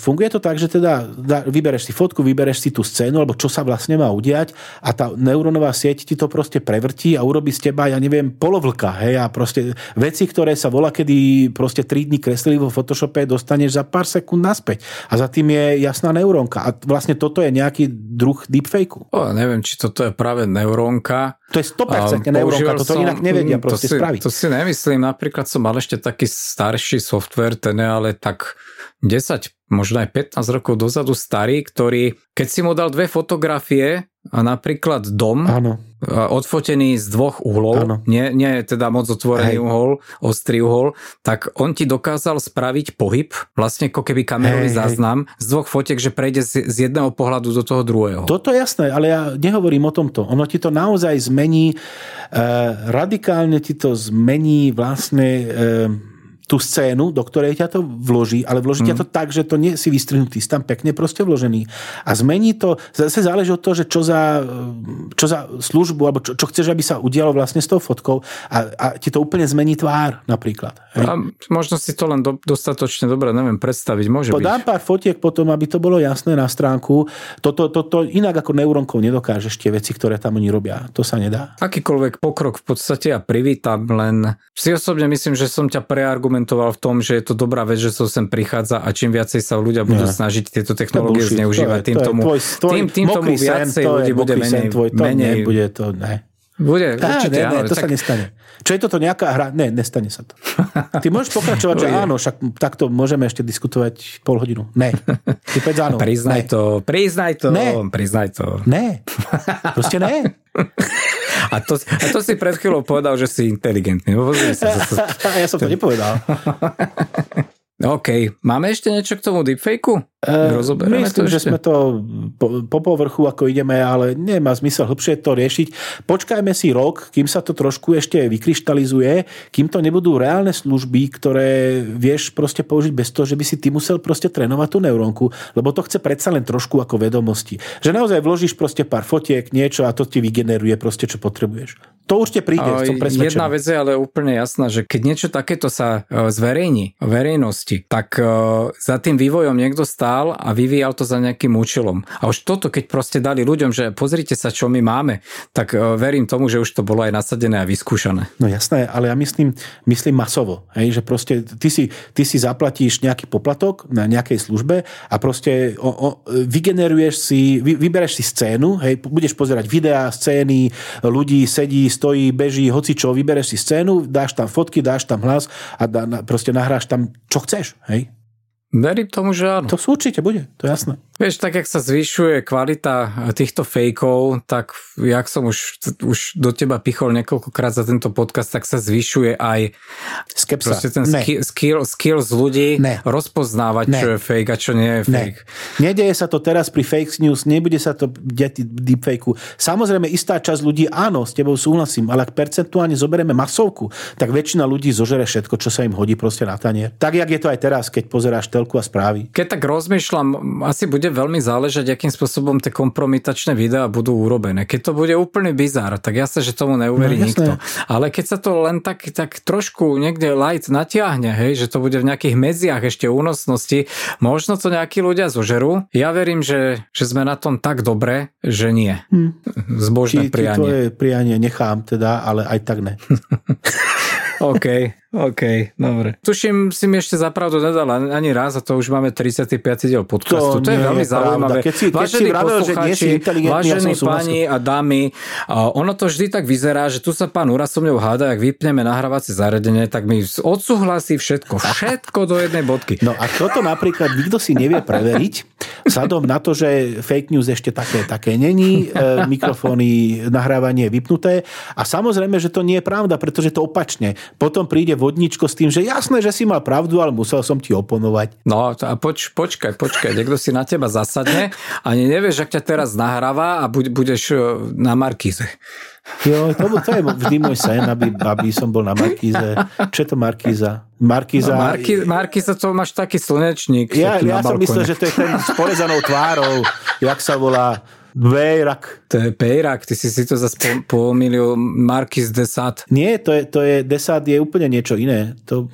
funguje to tak, že teda vybereš si fotku, vybereš si tú scénu, alebo čo sa vlastne má udiať a tá neurónová sieť ti to proste prevrtí a urobí z teba, ja neviem, polovlka, hej, a proste veci, ktoré sa volá, kedy proste 3 dní kreslili vo Photoshope, dostaneš za pár sekúnd naspäť. A za tým je jasná neurónka. A vlastne toto je nejaký druh deepfakeu. O, neviem, či toto je práve neurónka. To je 100% neurónka, toto som, inak nevedia proste to si, spraviť. To si nemyslím, napríklad som mal ešte taký starší software, ten je ale tak 10, možno aj 15 rokov dozadu starý, ktorý, keď si mu dal dve fotografie a napríklad dom, Áno. odfotený z dvoch uhlov, nie, nie teda moc otvorený Hej. uhol, ostrý uhol, tak on ti dokázal spraviť pohyb, vlastne ako keby kamerový hej, záznam hej. z dvoch fotiek, že prejde z, z jedného pohľadu do toho druhého. Toto je jasné, ale ja nehovorím o tomto. Ono ti to naozaj zmení, eh, radikálne ti to zmení vlastne eh, tú scénu, do ktorej ťa to vloží, ale vloží mm. ťa to tak, že to nie si vystrihnutý, si tam pekne proste vložený. A zmení to, zase záleží od toho, že čo za, čo za službu, alebo čo, čo chceš, aby sa udialo vlastne s tou fotkou a, a ti to úplne zmení tvár napríklad. Hej. A možno si to len do, dostatočne dobre neviem predstaviť, môže Podám byť. pár fotiek potom, aby to bolo jasné na stránku. Toto, to, to, inak ako neuronkov nedokážeš tie veci, ktoré tam oni robia. To sa nedá. Akýkoľvek pokrok v podstate ja privítam, len si osobne myslím, že som ťa preargumentoval argumentoval v tom, že je to dobrá vec, že to sem prichádza a čím viacej sa ľudia budú ja. snažiť tieto technológie to zneužívať, tým, to tomu, tvoj, tvoj, tým, tým tomu viacej ľudí bude menej. Tvoj, to menej bude to, ne. Bude, Á, určite, ne, ne, to tak... sa nestane. Čo je toto nejaká hra? Ne, nestane sa to. Ty môžeš pokračovať, že áno, však takto môžeme ešte diskutovať pol hodinu. Ne. Ty povedz áno. Priznaj ne. to, priznaj to, ne. priznaj to. Ne. Proste ne. A to, a to si pred chvíľou povedal, že si inteligentný. ja som to nepovedal. OK. Máme ešte niečo k tomu deepfakeu? Uh, Rozoberieme myslím, to že sme to po, po povrchu, ako ideme, ale nemá zmysel hlbšie to riešiť. Počkajme si rok, kým sa to trošku ešte vykryštalizuje, kým to nebudú reálne služby, ktoré vieš proste použiť bez toho, že by si ty musel proste trénovať tú neurónku, lebo to chce predsa len trošku ako vedomosti. Že naozaj vložíš proste pár fotiek, niečo a to ti vygeneruje proste, čo potrebuješ. To určite príde, som presvedčený. Jedna vec je ale úplne jasná, že keď niečo takéto sa e, zverejní verejnosti, tak e, za tým vývojom niekto stál a vyvíjal to za nejakým účelom. A už toto, keď proste dali ľuďom, že pozrite sa, čo my máme, tak e, verím tomu, že už to bolo aj nasadené a vyskúšané. No jasné, ale ja myslím, myslím masovo. Hej, že proste ty si, ty si zaplatíš nejaký poplatok na nejakej službe a proste o, o, vygeneruješ si, vy, vybereš si scénu, hej, budeš pozerať videá, scény, ľudí sedí, stojí, beží, hoci čo, vybereš si scénu, dáš tam fotky, dáš tam hlas a dá, proste nahráš tam, čo chceš. Hej? Verím tomu, že áno. To určite bude, to je jasné. Vieš, tak jak sa zvyšuje kvalita týchto fejkov, tak jak som už, už do teba pichol niekoľkokrát za tento podcast, tak sa zvyšuje aj Skepsa. ten skill, skill, skill z ľudí ne. rozpoznávať, ne. čo je fake a čo nie je fake. Ne. Nedeje sa to teraz pri fake news, nebude sa to deť deepfakeu. Samozrejme, istá časť ľudí, áno, s tebou súhlasím, ale ak percentuálne zoberieme masovku, tak väčšina ľudí zožere všetko, čo sa im hodí proste na tanier. Tak, jak je to aj teraz, keď pozeráš telku a správy. Keď tak rozmýšľam, asi bude veľmi záležať, akým spôsobom tie kompromitačné videá budú urobené. Keď to bude úplný bizár, tak jasne, že tomu neuverí no, nikto. Ale keď sa to len tak, tak trošku niekde light natiahne, hej, že to bude v nejakých medziach ešte únosnosti, možno to nejakí ľudia zožerú. Ja verím, že, že sme na tom tak dobre, že nie. Hm. Zbožné prianie. Ti tvoje prianie nechám teda, ale aj tak ne. OK. OK, dobre. Tuším, si mi ešte zapravdu nedal ani raz a to už máme 35. diel podcastu. To, to je veľmi je zaujímavé. Keď si, keď vážení si vravel, že nie si vážení ja páni a dámy, ono to vždy tak vyzerá, že tu sa pán Ura so mňou háda, ak vypneme nahrávacie zariadenie, tak mi odsúhlasí všetko. Všetko do jednej bodky. No a toto napríklad nikto si nevie preveriť, vzhľadom na to, že fake news ešte také, také není, e, mikrofóny, nahrávanie je vypnuté a samozrejme, že to nie je pravda, pretože to opačne. Potom príde vodničko s tým, že jasné, že si mal pravdu, ale musel som ti oponovať. No a poč, počkaj, počkaj, niekto si na teba zasadne, ani nevieš, ak ťa teraz nahráva a budeš e, na Markíze. Jo, to, to je vždy môj sen, aby, aby som bol na Markíze. Čo je to Markíza? Markíza... No, Markí, Markíza to máš taký slnečník. Ja, ja som myslel, že to je ten s porezanou tvárou, jak sa volá Vejrak. To je Pejrak, ty si si to zase pomýlil Marquis de Sade. Nie, to je, to je, Desad je úplne niečo iné. To,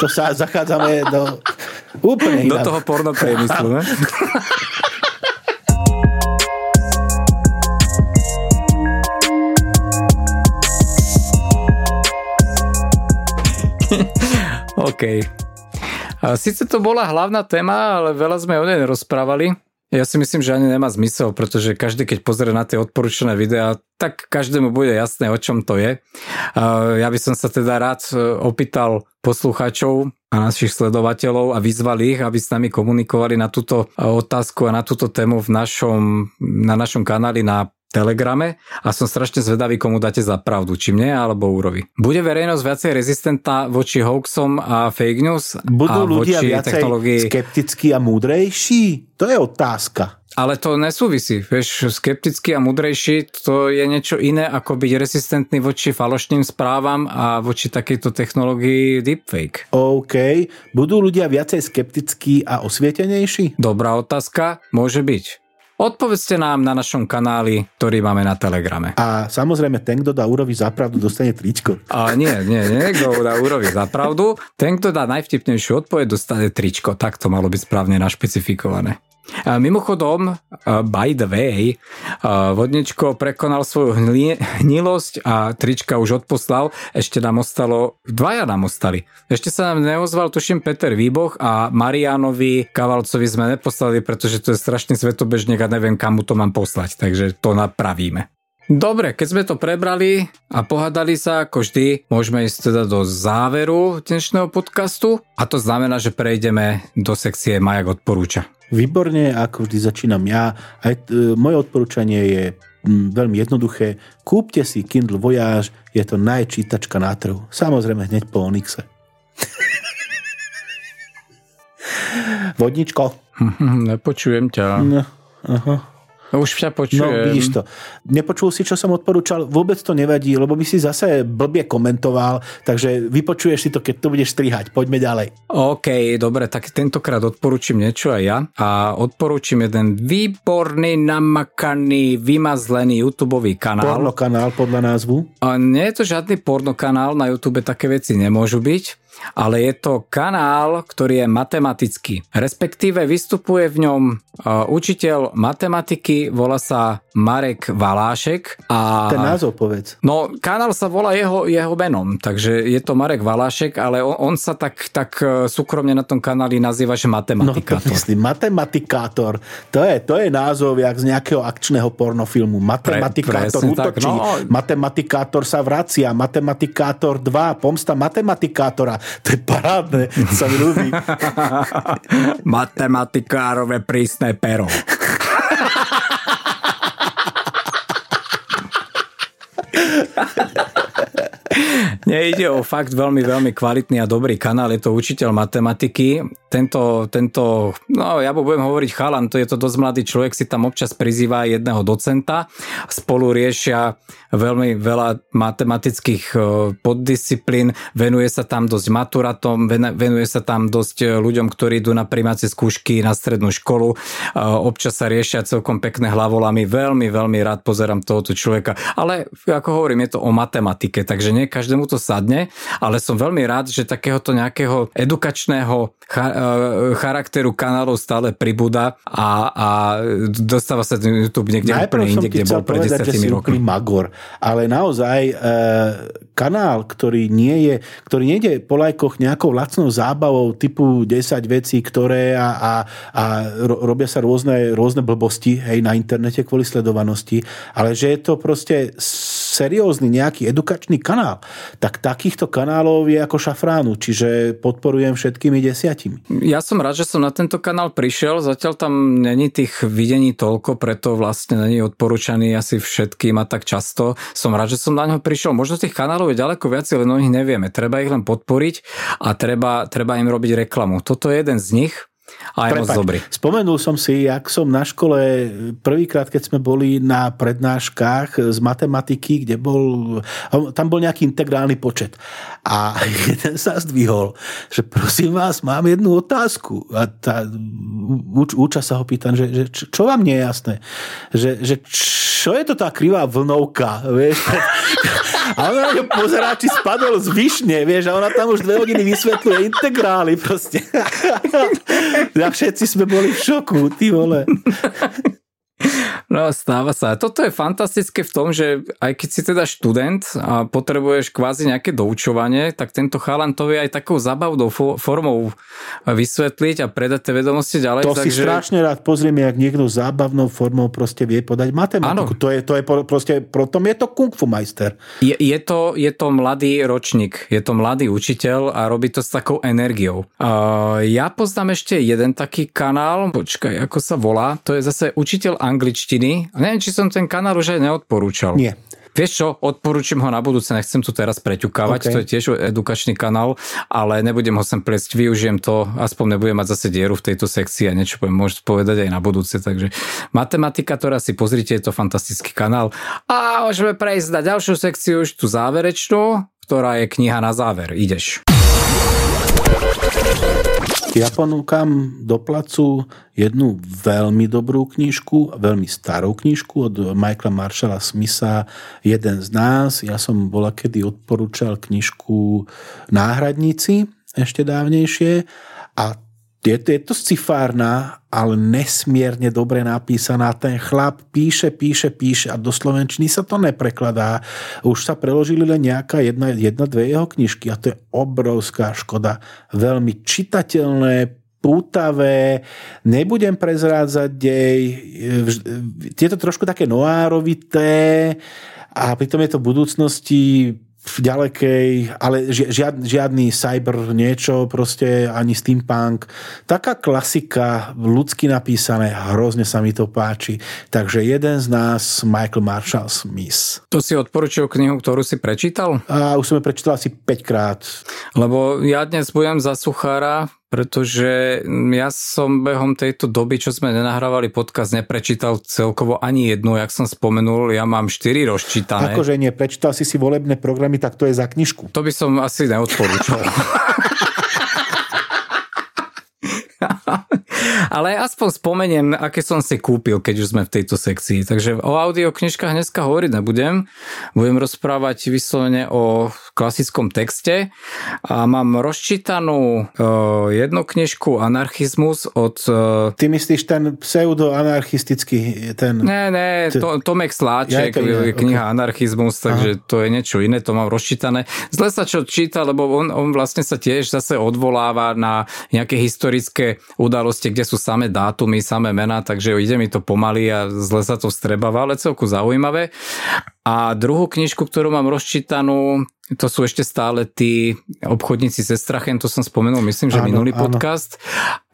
to sa zachádzame do úplne inak. Do toho porno priemyslu, ne? OK. Sice to bola hlavná téma, ale veľa sme o nej rozprávali. Ja si myslím, že ani nemá zmysel, pretože každý, keď pozrie na tie odporúčané videá, tak každému bude jasné, o čom to je. Ja by som sa teda rád e, opýtal poslucháčov a našich sledovateľov a vyzval ich, aby s nami komunikovali na túto e, otázku a na túto tému v našom, na našom kanáli na Telegrame a som strašne zvedavý, komu dáte za pravdu, či mne alebo Úrovi. Bude verejnosť viacej rezistentná voči hoaxom a fake news? Budú a ľudia voči viacej technológii? skeptickí a múdrejší? To je otázka. Ale to nesúvisí. Vieš, skeptický a mudrejší to je niečo iné, ako byť rezistentný voči falošným správam a voči takejto technológii deepfake. OK. Budú ľudia viacej skeptickí a osvietenejší? Dobrá otázka, môže byť. Odpovedzte nám na našom kanáli, ktorý máme na Telegrame. A samozrejme, ten, kto dá úrovi zapravdu, dostane tričko. A nie, nie, nie, kto dá úrovi za pravdu. Ten, kto dá najvtipnejšiu odpoveď, dostane tričko. Tak to malo byť správne našpecifikované. Mimochodom, by the way, vodničko prekonal svoju hnilosť a trička už odposlal. Ešte nám ostalo, dvaja nám ostali. Ešte sa nám neozval, tuším, Peter Výboch a Marianovi Kavalcovi sme neposlali, pretože to je strašný svetobežník a neviem, kam mu to mám poslať. Takže to napravíme. Dobre, keď sme to prebrali a pohádali sa, ako vždy, môžeme ísť teda do záveru dnešného podcastu a to znamená, že prejdeme do sekcie Majak odporúča. Výborne, ako vždy začínam ja. Aj t- moje odporúčanie je m, veľmi jednoduché. Kúpte si Kindle Voyage, je to najčítačka na trhu. Samozrejme hneď po Onyxe. Vodničko. Nepočujem ťa. No, aha. Už ťa No, počujem. vidíš to. Nepočul si, čo som odporúčal? Vôbec to nevadí, lebo by si zase blbie komentoval, takže vypočuješ si to, keď to budeš strihať. Poďme ďalej. OK, dobre, tak tentokrát odporúčim niečo aj ja a odporúčim jeden výborný, namakaný, vymazlený YouTube kanál. Porno kanál podľa názvu. A nie je to žiadny porno kanál, na YouTube také veci nemôžu byť, ale je to kanál, ktorý je matematický. Respektíve vystupuje v ňom uh, učiteľ matematiky, volá sa Marek Valášek. A... Ten názov povedz. No, kanál sa volá jeho, jeho menom, takže je to Marek Valášek, ale on, on sa tak, tak e, súkromne na tom kanáli nazýva, že No to matematikátor. myslím, matematikátor. To je, to je názov jak z nejakého akčného pornofilmu. Matematikátor tak, útočí, no. matematikátor sa vracia, matematikátor 2, pomsta matematikátora. To je parádne, sa mi ľúbi. Matematikárové prísne pero. Nejde o fakt veľmi, veľmi kvalitný a dobrý kanál, je to učiteľ matematiky. Tento, tento no ja budem hovoriť chalan, to je to dosť mladý človek, si tam občas prizýva jedného docenta. Spolu riešia veľmi veľa matematických e, poddisciplín, venuje sa tam dosť maturatom, ven- venuje sa tam dosť e, ľuďom, ktorí idú na primácie skúšky na strednú školu. E, Občas sa riešia celkom pekné hlavolami. Veľmi, veľmi rád pozerám tohoto človeka. Ale ako hovorím, je to o matematike, takže nie každému to sadne, ale som veľmi rád, že takéhoto nejakého edukačného cha- e, charakteru kanálov stále pribúda a, a dostáva sa ten YouTube niekde úplne som inde, kde bol pred povedať, že 10 si rokmi. magor. Ale naozaj e, kanál, ktorý nie je, ktorý nejde po lajkoch nejakou lacnou zábavou typu 10 vecí, ktoré a, a, a ro, robia sa rôzne, rôzne blbosti hej, na internete kvôli sledovanosti, ale že je to proste seriózny nejaký edukačný kanál, tak takýchto kanálov je ako šafránu, čiže podporujem všetkými desiatimi. Ja som rád, že som na tento kanál prišiel, zatiaľ tam není tých videní toľko, preto vlastne není odporúčaný asi všetkým a tak často. Som rád, že som na ňo prišiel. Možno tých kanálov je ďaleko viac, len o nich nevieme. Treba ich len podporiť a treba, treba im robiť reklamu. Toto je jeden z nich a je moc dobrý. Spomenul som si, jak som na škole prvýkrát, keď sme boli na prednáškach z matematiky, kde bol, tam bol nejaký integrálny počet. A jeden sa zdvihol, že prosím vás, mám jednu otázku. A tá uč, úča sa ho pýtam, že, že čo, vám nie je jasné? Že, že čo je to tá krivá vlnovka? Vieš? A ona na ňo pozerá, či spadol z višne, vieš, a ona tam už dve hodiny vysvetľuje integrály proste. A všetci sme boli v šoku, ty vole. No, stáva sa. Toto je fantastické v tom, že aj keď si teda študent a potrebuješ kvázi nejaké doučovanie, tak tento chalan to vie aj takou zabavnou fo- formou vysvetliť a predať tie vedomosti ďalej. To si takže... strašne rád pozrieme, jak niekto zábavnou formou proste vie podať matematiku. Áno. To je, to je proste, potom je to kung fu majster. Je, je, to, je to mladý ročník, je to mladý učiteľ a robí to s takou energiou. Uh, ja poznám ešte jeden taký kanál, počkaj, ako sa volá, to je zase učiteľ angličtiny iný. Neviem, či som ten kanál už aj neodporúčal. Nie. Vieš čo, odporúčam ho na budúce, nechcem tu teraz preťukávať, okay. to je tiež edukačný kanál, ale nebudem ho sem plesť, využijem to, aspoň nebudem mať zase dieru v tejto sekcii a niečo poviem, môžete povedať aj na budúce, takže matematika, ktorá si pozrite, je to fantastický kanál. A môžeme prejsť na ďalšiu sekciu, už tú záverečnú, ktorá je kniha na záver. Ideš. Ja ponúkam do placu jednu veľmi dobrú knižku, veľmi starú knižku od Michaela Marshalla Smitha Jeden z nás. Ja som bola kedy odporúčal knižku Náhradníci ešte dávnejšie a je, je to scifárna, ale nesmierne dobre napísaná. Ten chlap píše, píše, píše a do slovenčiny sa to neprekladá. Už sa preložili len nejaká jedna, jedna dve jeho knižky a to je obrovská škoda. Veľmi čitateľné, pútavé, nebudem prezrádzať dej, tieto trošku také noárovité a pritom je to v budúcnosti v ďalekej, ale žiad, žiadny cyber niečo, proste ani steampunk. Taká klasika, ľudsky napísané, hrozne sa mi to páči. Takže jeden z nás, Michael Marshall Smith. To si odporučil knihu, ktorú si prečítal? A už som ju prečítal asi 5 krát. Lebo ja dnes budem za suchára, pretože ja som behom tejto doby, čo sme nenahrávali podcast, neprečítal celkovo ani jednu, jak som spomenul, ja mám štyri rozčítané. Akože nie, prečítal si si volebné programy, tak to je za knižku. To by som asi neodporúčal. Ale aspoň spomeniem, aké som si kúpil, keď už sme v tejto sekcii. Takže o audioknižkách dneska hovoriť nebudem. Budem rozprávať vyslovene o klasickom texte a mám rozčítanú uh, jednu knižku Anarchizmus od... Uh, Ty myslíš ten pseudo-anarchistický? Ten... Ne, ne, to, Tomek Sláček, ja, to kniha okay. Anarchizmus, takže Aha. to je niečo iné, to mám rozčítané. Zle sa čo číta, lebo on, on vlastne sa tiež zase odvoláva na nejaké historické udalosti, kde sú samé dátumy, samé mená, takže ide mi to pomaly a zle sa to vstrebáva, ale celku zaujímavé. A druhú knižku, ktorú mám rozčítanú, to sú ešte stále tí obchodníci se strachem, to som spomenul, myslím, že áno, minulý áno. podcast.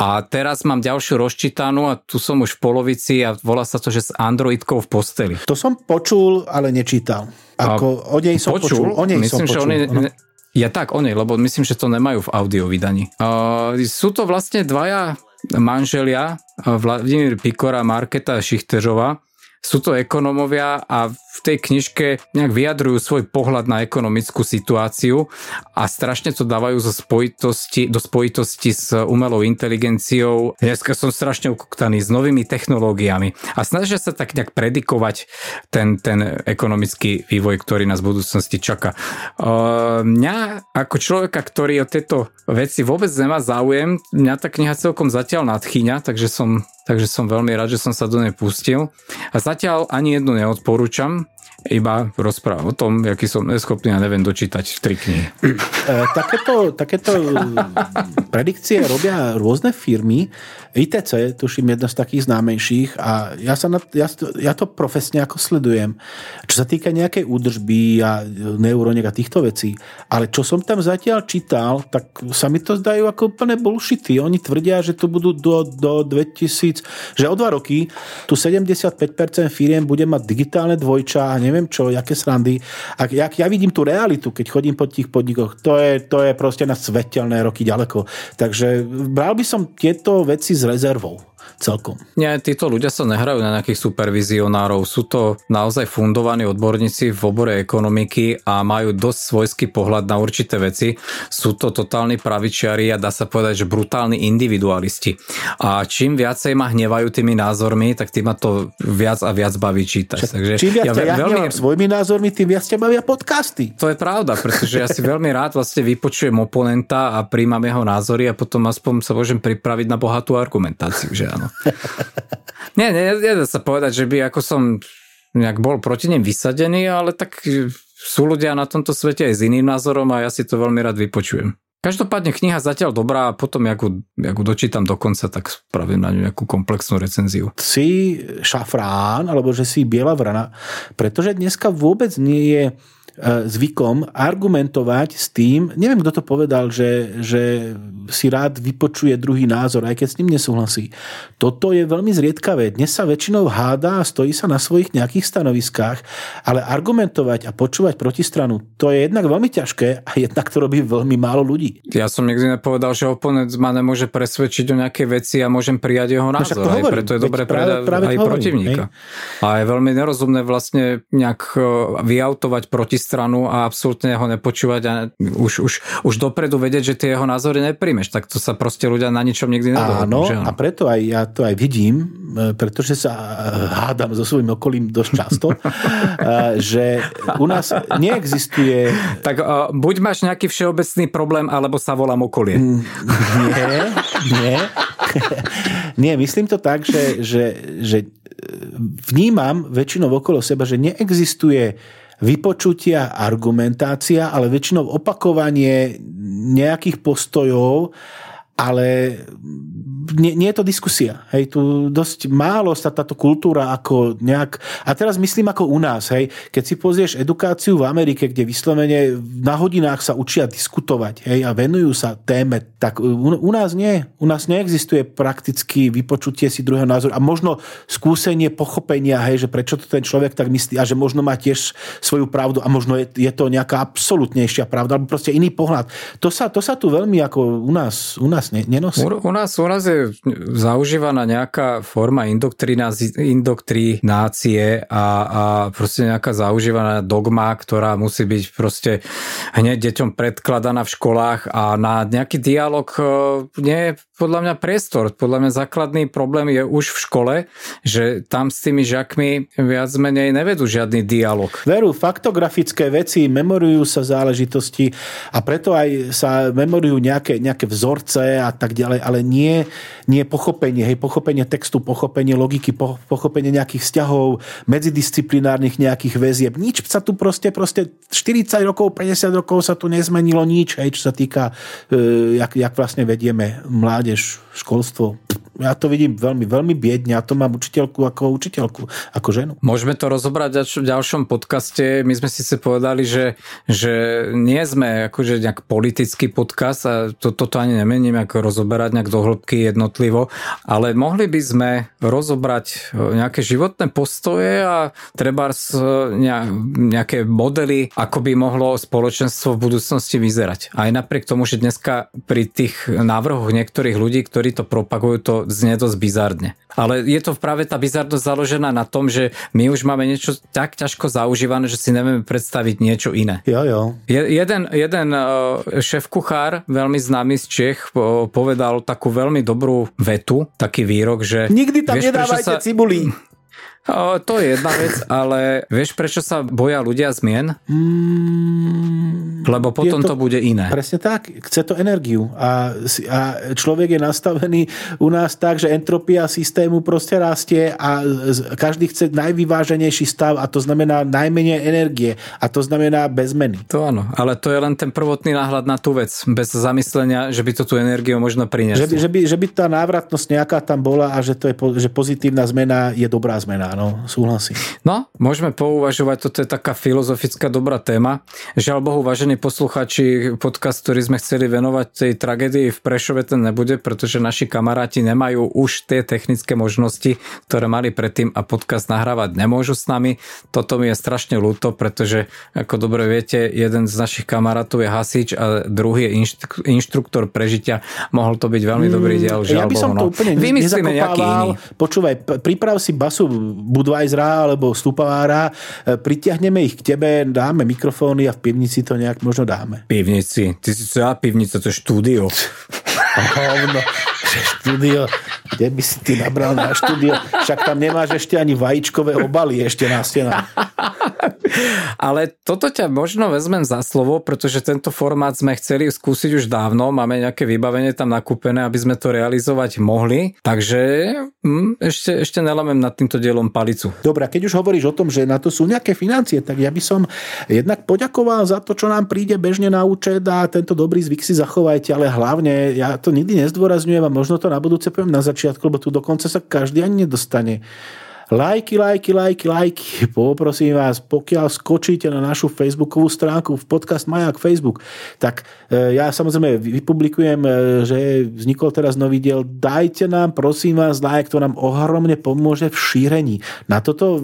A teraz mám ďalšiu rozčítanú a tu som už v polovici a volá sa to, že s Androidkou v posteli. To som počul, ale nečítal. Ako, o nej som počul. počul. O nej myslím, som počul. Že on je, ja tak, o nej, lebo myslím, že to nemajú v audio vydaní. Uh, sú to vlastne dvaja manželia, Vladimír Pikora a Marketa Šichtežová, sú to ekonomovia a v tej knižke nejak vyjadrujú svoj pohľad na ekonomickú situáciu a strašne to dávajú zo spojitosti, do spojitosti s umelou inteligenciou. Dneska som strašne ukoktaný s novými technológiami a snažia sa tak nejak predikovať ten, ten ekonomický vývoj, ktorý nás v budúcnosti čaká. Uh, mňa ako človeka, ktorý o tieto veci vôbec nemá záujem, mňa tá kniha celkom zatiaľ nadchýňa, takže som takže som veľmi rád, že som sa do nej pustil. A zatiaľ ani jednu neodporúčam, iba rozprávam o tom, aký som neschopný a neviem dočítať tri knihy. E, takéto, takéto predikcie robia rôzne firmy. ITC, tuším, jedna z takých známejších a ja, sa na, ja, ja to profesne ako sledujem. Čo sa týka nejakej údržby a neuroniek a týchto vecí. Ale čo som tam zatiaľ čítal, tak sa mi to zdajú ako úplne bullshity. Oni tvrdia, že to budú do, do 2000, že o dva roky tu 75% firiem bude mať digitálne dvojča a neviem čo, jaké srandy. A jak ja vidím tú realitu, keď chodím po tých podnikoch, to je, to je proste na svetelné roky ďaleko. Takže bral by som tieto veci s rezervou celkom. Nie, títo ľudia sa nehrajú na nejakých supervizionárov. Sú to naozaj fundovaní odborníci v obore ekonomiky a majú dosť svojský pohľad na určité veci. Sú to totálni pravičiari a dá sa povedať, že brutálni individualisti. A čím viacej ma hnevajú tými názormi, tak tým ma to viac a viac baví čítať. Čak, Takže čím viac ja, ja veľmi... svojimi názormi, tým viac ťa bavia podcasty. To je pravda, pretože ja si veľmi rád vlastne vypočujem oponenta a príjmam jeho názory a potom aspoň sa môžem pripraviť na bohatú argumentáciu, že áno. nie, nie, nedá sa povedať, že by ako som nejak bol proti nim vysadený, ale tak sú ľudia na tomto svete aj s iným názorom a ja si to veľmi rád vypočujem. Každopádne kniha zatiaľ dobrá a potom, jak ju dočítam do konca, tak spravím na ňu nejakú komplexnú recenziu. Si šafrán, alebo že si biela vrana, pretože dneska vôbec nie je zvykom argumentovať s tým, neviem, kto to povedal, že, že si rád vypočuje druhý názor, aj keď s ním nesúhlasí. Toto je veľmi zriedkavé. Dnes sa väčšinou hádá a stojí sa na svojich nejakých stanoviskách, ale argumentovať a počúvať protistranu, to je jednak veľmi ťažké a jednak to robí veľmi málo ľudí. Ja som nikdy nepovedal, že oponent ma nemôže presvedčiť o nejaké veci a môžem prijať jeho no názor. No, aj preto je dobre predať aj hovorím, protivníka. Hej? A je veľmi nerozumné vlastne nejak e, vyautovať protistranu a absolútne ho nepočúvať a už, už, už dopredu vedieť, že tie jeho názory nepríjmeš. Tak to sa proste ľudia na ničom nikdy nedohodnú. Áno, a preto aj ja to aj vidím, e, pretože sa e, hádam so svojím okolím dosť často, že u nás neexistuje... Tak buď máš nejaký všeobecný problém, alebo sa volám okolie. Mm, nie, nie. nie, myslím to tak, že, že, že vnímam väčšinou okolo seba, že neexistuje vypočutia, argumentácia, ale väčšinou opakovanie nejakých postojov, ale nie, nie je to diskusia. Hej, tu dosť málo sa táto kultúra ako nejak... A teraz myslím ako u nás. Hej, keď si pozrieš edukáciu v Amerike, kde vyslovene na hodinách sa učia diskutovať hej, a venujú sa téme, tak u, u nás nie. U nás neexistuje prakticky vypočutie si druhého názoru a možno skúsenie pochopenia, hej, že prečo to ten človek tak myslí a že možno má tiež svoju pravdu a možno je, je to nejaká absolútnejšia pravda alebo proste iný pohľad. To sa, to sa tu veľmi ako u nás, u nás nenosí. U, u, nás, u nás je zaužívaná nejaká forma indoktrinácie a, a proste nejaká zaužívaná dogma, ktorá musí byť proste hneď deťom predkladaná v školách a na nejaký dialog e, nie je podľa mňa priestor. Podľa mňa základný problém je už v škole, že tam s tými žiakmi viac menej nevedú žiadny dialog. Veru, faktografické veci, memorujú sa záležitosti a preto aj sa memorujú nejaké, nejaké vzorce a tak ďalej, ale nie, nie pochopenie, hej, pochopenie textu, pochopenie logiky, po, pochopenie nejakých vzťahov, medzidisciplinárnych nejakých väzieb. Nič sa tu proste, proste 40 rokov, 50 rokov sa tu nezmenilo nič, hej, čo sa týka, e, jak, jak vlastne vedieme mládež, školstvo ja to vidím veľmi, veľmi biedne a to mám učiteľku ako učiteľku, ako ženu. Môžeme to rozobrať v ďalšom podcaste. My sme si povedali, že, že nie sme akože nejak politický podcast a to, toto ani nemením ako rozoberať nejak do hĺbky jednotlivo, ale mohli by sme rozobrať e, nejaké životné postoje a treba nejaké modely, ako by mohlo spoločenstvo v budúcnosti vyzerať. Aj napriek tomu, že dneska pri tých návrhoch niektorých ľudí, ktorí to propagujú, to znie dosť bizarne. Ale je to práve tá bizarnosť založená na tom, že my už máme niečo tak ťažko zaužívané, že si nevieme predstaviť niečo iné. Jo, jo. Je, jeden, jeden e, šéf-kuchár, veľmi známy z Čech, povedal takú veľmi dobrú vetu, taký výrok, že... Nikdy tam vieš, nedávajte sa... cibulí. O, to je jedna vec, ale vieš, prečo sa boja ľudia zmien? Mm, Lebo potom to, to bude iné. Presne tak. Chce to energiu. A, a človek je nastavený u nás tak, že entropia systému proste rastie a každý chce najvyváženejší stav a to znamená najmenej energie a to znamená bez zmeny. To áno, ale to je len ten prvotný náhľad na tú vec, bez zamyslenia, že by to tú energiu možno prinieslo. Že by, že by, že by tá návratnosť nejaká tam bola a že, to je, že pozitívna zmena je dobrá zmena áno, súhlasím. No, môžeme pouvažovať, toto je taká filozofická dobrá téma. Žiaľ Bohu, vážení posluchači, podcast, ktorý sme chceli venovať tej tragédii v Prešove, ten nebude, pretože naši kamaráti nemajú už tie technické možnosti, ktoré mali predtým a podcast nahrávať nemôžu s nami. Toto mi je strašne ľúto, pretože, ako dobre viete, jeden z našich kamarátov je hasič a druhý je inštruktor prežitia. Mohol to byť veľmi dobrý mm, diel, žiaľ Ja by som Bohu, to no. úplne Vymyslíme nejaký iný. Počúvaj, priprav si basu Budweisera alebo Stupavára, e, pritiahneme ich k tebe, dáme mikrofóny a v pivnici to nejak možno dáme. Pivnici? Ty si čo ja pivnica, to je štúdio. Hovno, štúdio, kde by si ty nabral na štúdio? Však tam nemáš ešte ani vajíčkové obaly ešte na stenách. Ale toto ťa možno vezmem za slovo, pretože tento formát sme chceli skúsiť už dávno, máme nejaké vybavenie tam nakúpené, aby sme to realizovať mohli, takže hm, ešte, ešte nelamem nad týmto dielom palicu. Dobre, keď už hovoríš o tom, že na to sú nejaké financie, tak ja by som jednak poďakoval za to, čo nám príde bežne na účet a tento dobrý zvyk si zachovajte, ale hlavne ja to nikdy nezdôrazňujem a možno to na budúce poviem na začiatku, lebo tu dokonca sa každý ani nedostane Lajky, lajky, lajky, lajky. Poprosím vás, pokiaľ skočíte na našu facebookovú stránku v podcast Majak Facebook, tak e, ja samozrejme vypublikujem, e, že vznikol teraz nový diel. Dajte nám, prosím vás, like, to nám ohromne pomôže v šírení. Na toto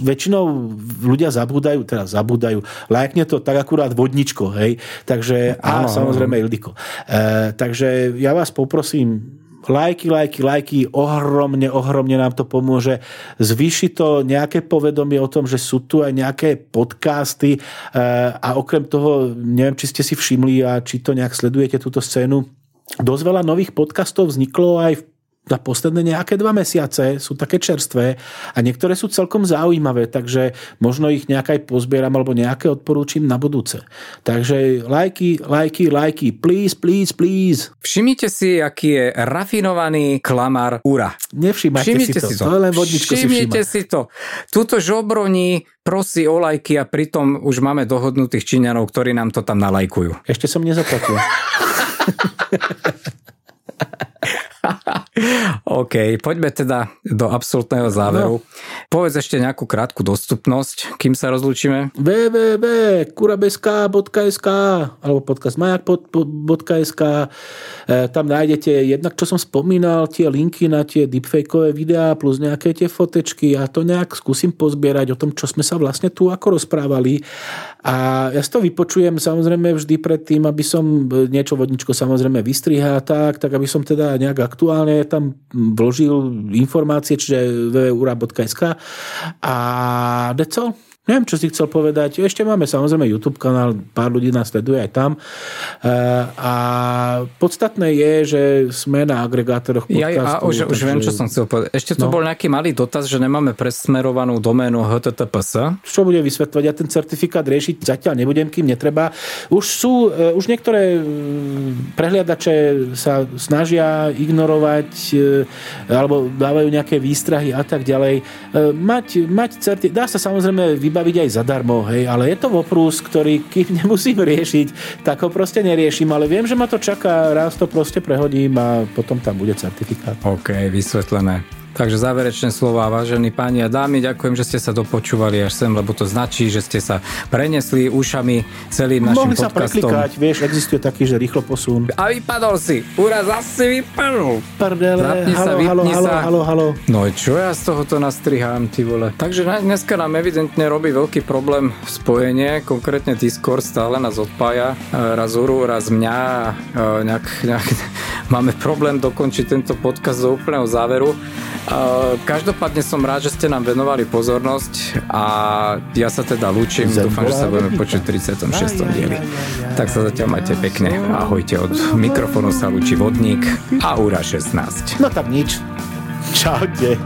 väčšinou ľudia zabúdajú, teraz zabúdajú. Lajkne to tak akurát vodničko, hej. Takže, a samozrejme Ildiko. E, takže ja vás poprosím, lajky, lajky, lajky, ohromne, ohromne nám to pomôže. Zvýši to nejaké povedomie o tom, že sú tu aj nejaké podcasty eh, a okrem toho, neviem, či ste si všimli a či to nejak sledujete túto scénu, dosť veľa nových podcastov vzniklo aj v za posledné nejaké dva mesiace sú také čerstvé a niektoré sú celkom zaujímavé, takže možno ich nejak aj pozbieram alebo nejaké odporúčim na budúce. Takže lajky, lajky, lajky, please, please, please. Všimnite si, aký je rafinovaný klamár Ura. Nevšimajte Všimnite si to. si to. to len vodničko Všimnite si si to. Tuto žobroní prosí o lajky a pritom už máme dohodnutých Číňanov, ktorí nám to tam nalajkujú. Ešte som nezaplatil. OK, poďme teda do absolútneho záveru. No. Povedz ešte nejakú krátku dostupnosť, kým sa rozlúčime. www.kurabeska.sk alebo podcastmajak.sk e, Tam nájdete jednak, čo som spomínal, tie linky na tie deepfakeové videá plus nejaké tie fotečky. Ja to nejak skúsim pozbierať o tom, čo sme sa vlastne tu ako rozprávali. A ja si to vypočujem samozrejme vždy pred tým, aby som niečo vodničko samozrejme vystrihá tak, tak aby som teda nejak aktuálne tam vložil informácie, čiže www.ura.sk a deco. Neviem, čo si chcel povedať. Ešte máme samozrejme YouTube kanál, pár ľudí nás sleduje aj tam. E, A podstatné je, že sme na agregátoroch Ja, podcastu. a už, už viem, čo som chcel povedať. Ešte tu No. bol nejaký malý dotaz, že nemáme presmerovanú doménu HTTPS. čo bude vysvetľovať. Ja ten certifikát riešiť zatiaľ nebudem, kým netreba. Už sú, e, už niektoré mm, prehliadače sa snažia ignorovať alebo dávajú nejaké výstrahy a tak ďalej. Mať, mať certi- dá sa samozrejme vybaviť aj zadarmo, hej, ale je to voprús, ktorý kým nemusím riešiť, tak ho proste neriešim, ale viem, že ma to čaká, raz to proste prehodím a potom tam bude certifikát. OK, vysvetlené. Takže záverečné slova, vážení páni a dámy, ďakujem, že ste sa dopočúvali až sem, lebo to značí, že ste sa prenesli ušami celým našim Mohli sa podcastom. preklikať, vieš, existuje taký, že rýchlo posun. A vypadol si. Ura zase vypadol. Prdele, Zapni sa, halo, halo, halo, sa. halo, halo. No čo ja z tohoto nastrihám, ty vole. Takže dneska nám evidentne robí veľký problém spojenie, konkrétne Discord stále nás odpája. E, Raz Uru, raz mňa. e, Nejak, nejak, máme problém dokončiť tento podcast do úplného záveru. Každopádne som rád, že ste nám venovali pozornosť a ja sa teda lúčim. Dúfam, že sa budeme počuť v 36. Aj, aj, dieli. Tak sa zatiaľ majte pekne. Ahojte od mikrofónu sa lúči vodník a Ura 16. No tak nič. Čaute.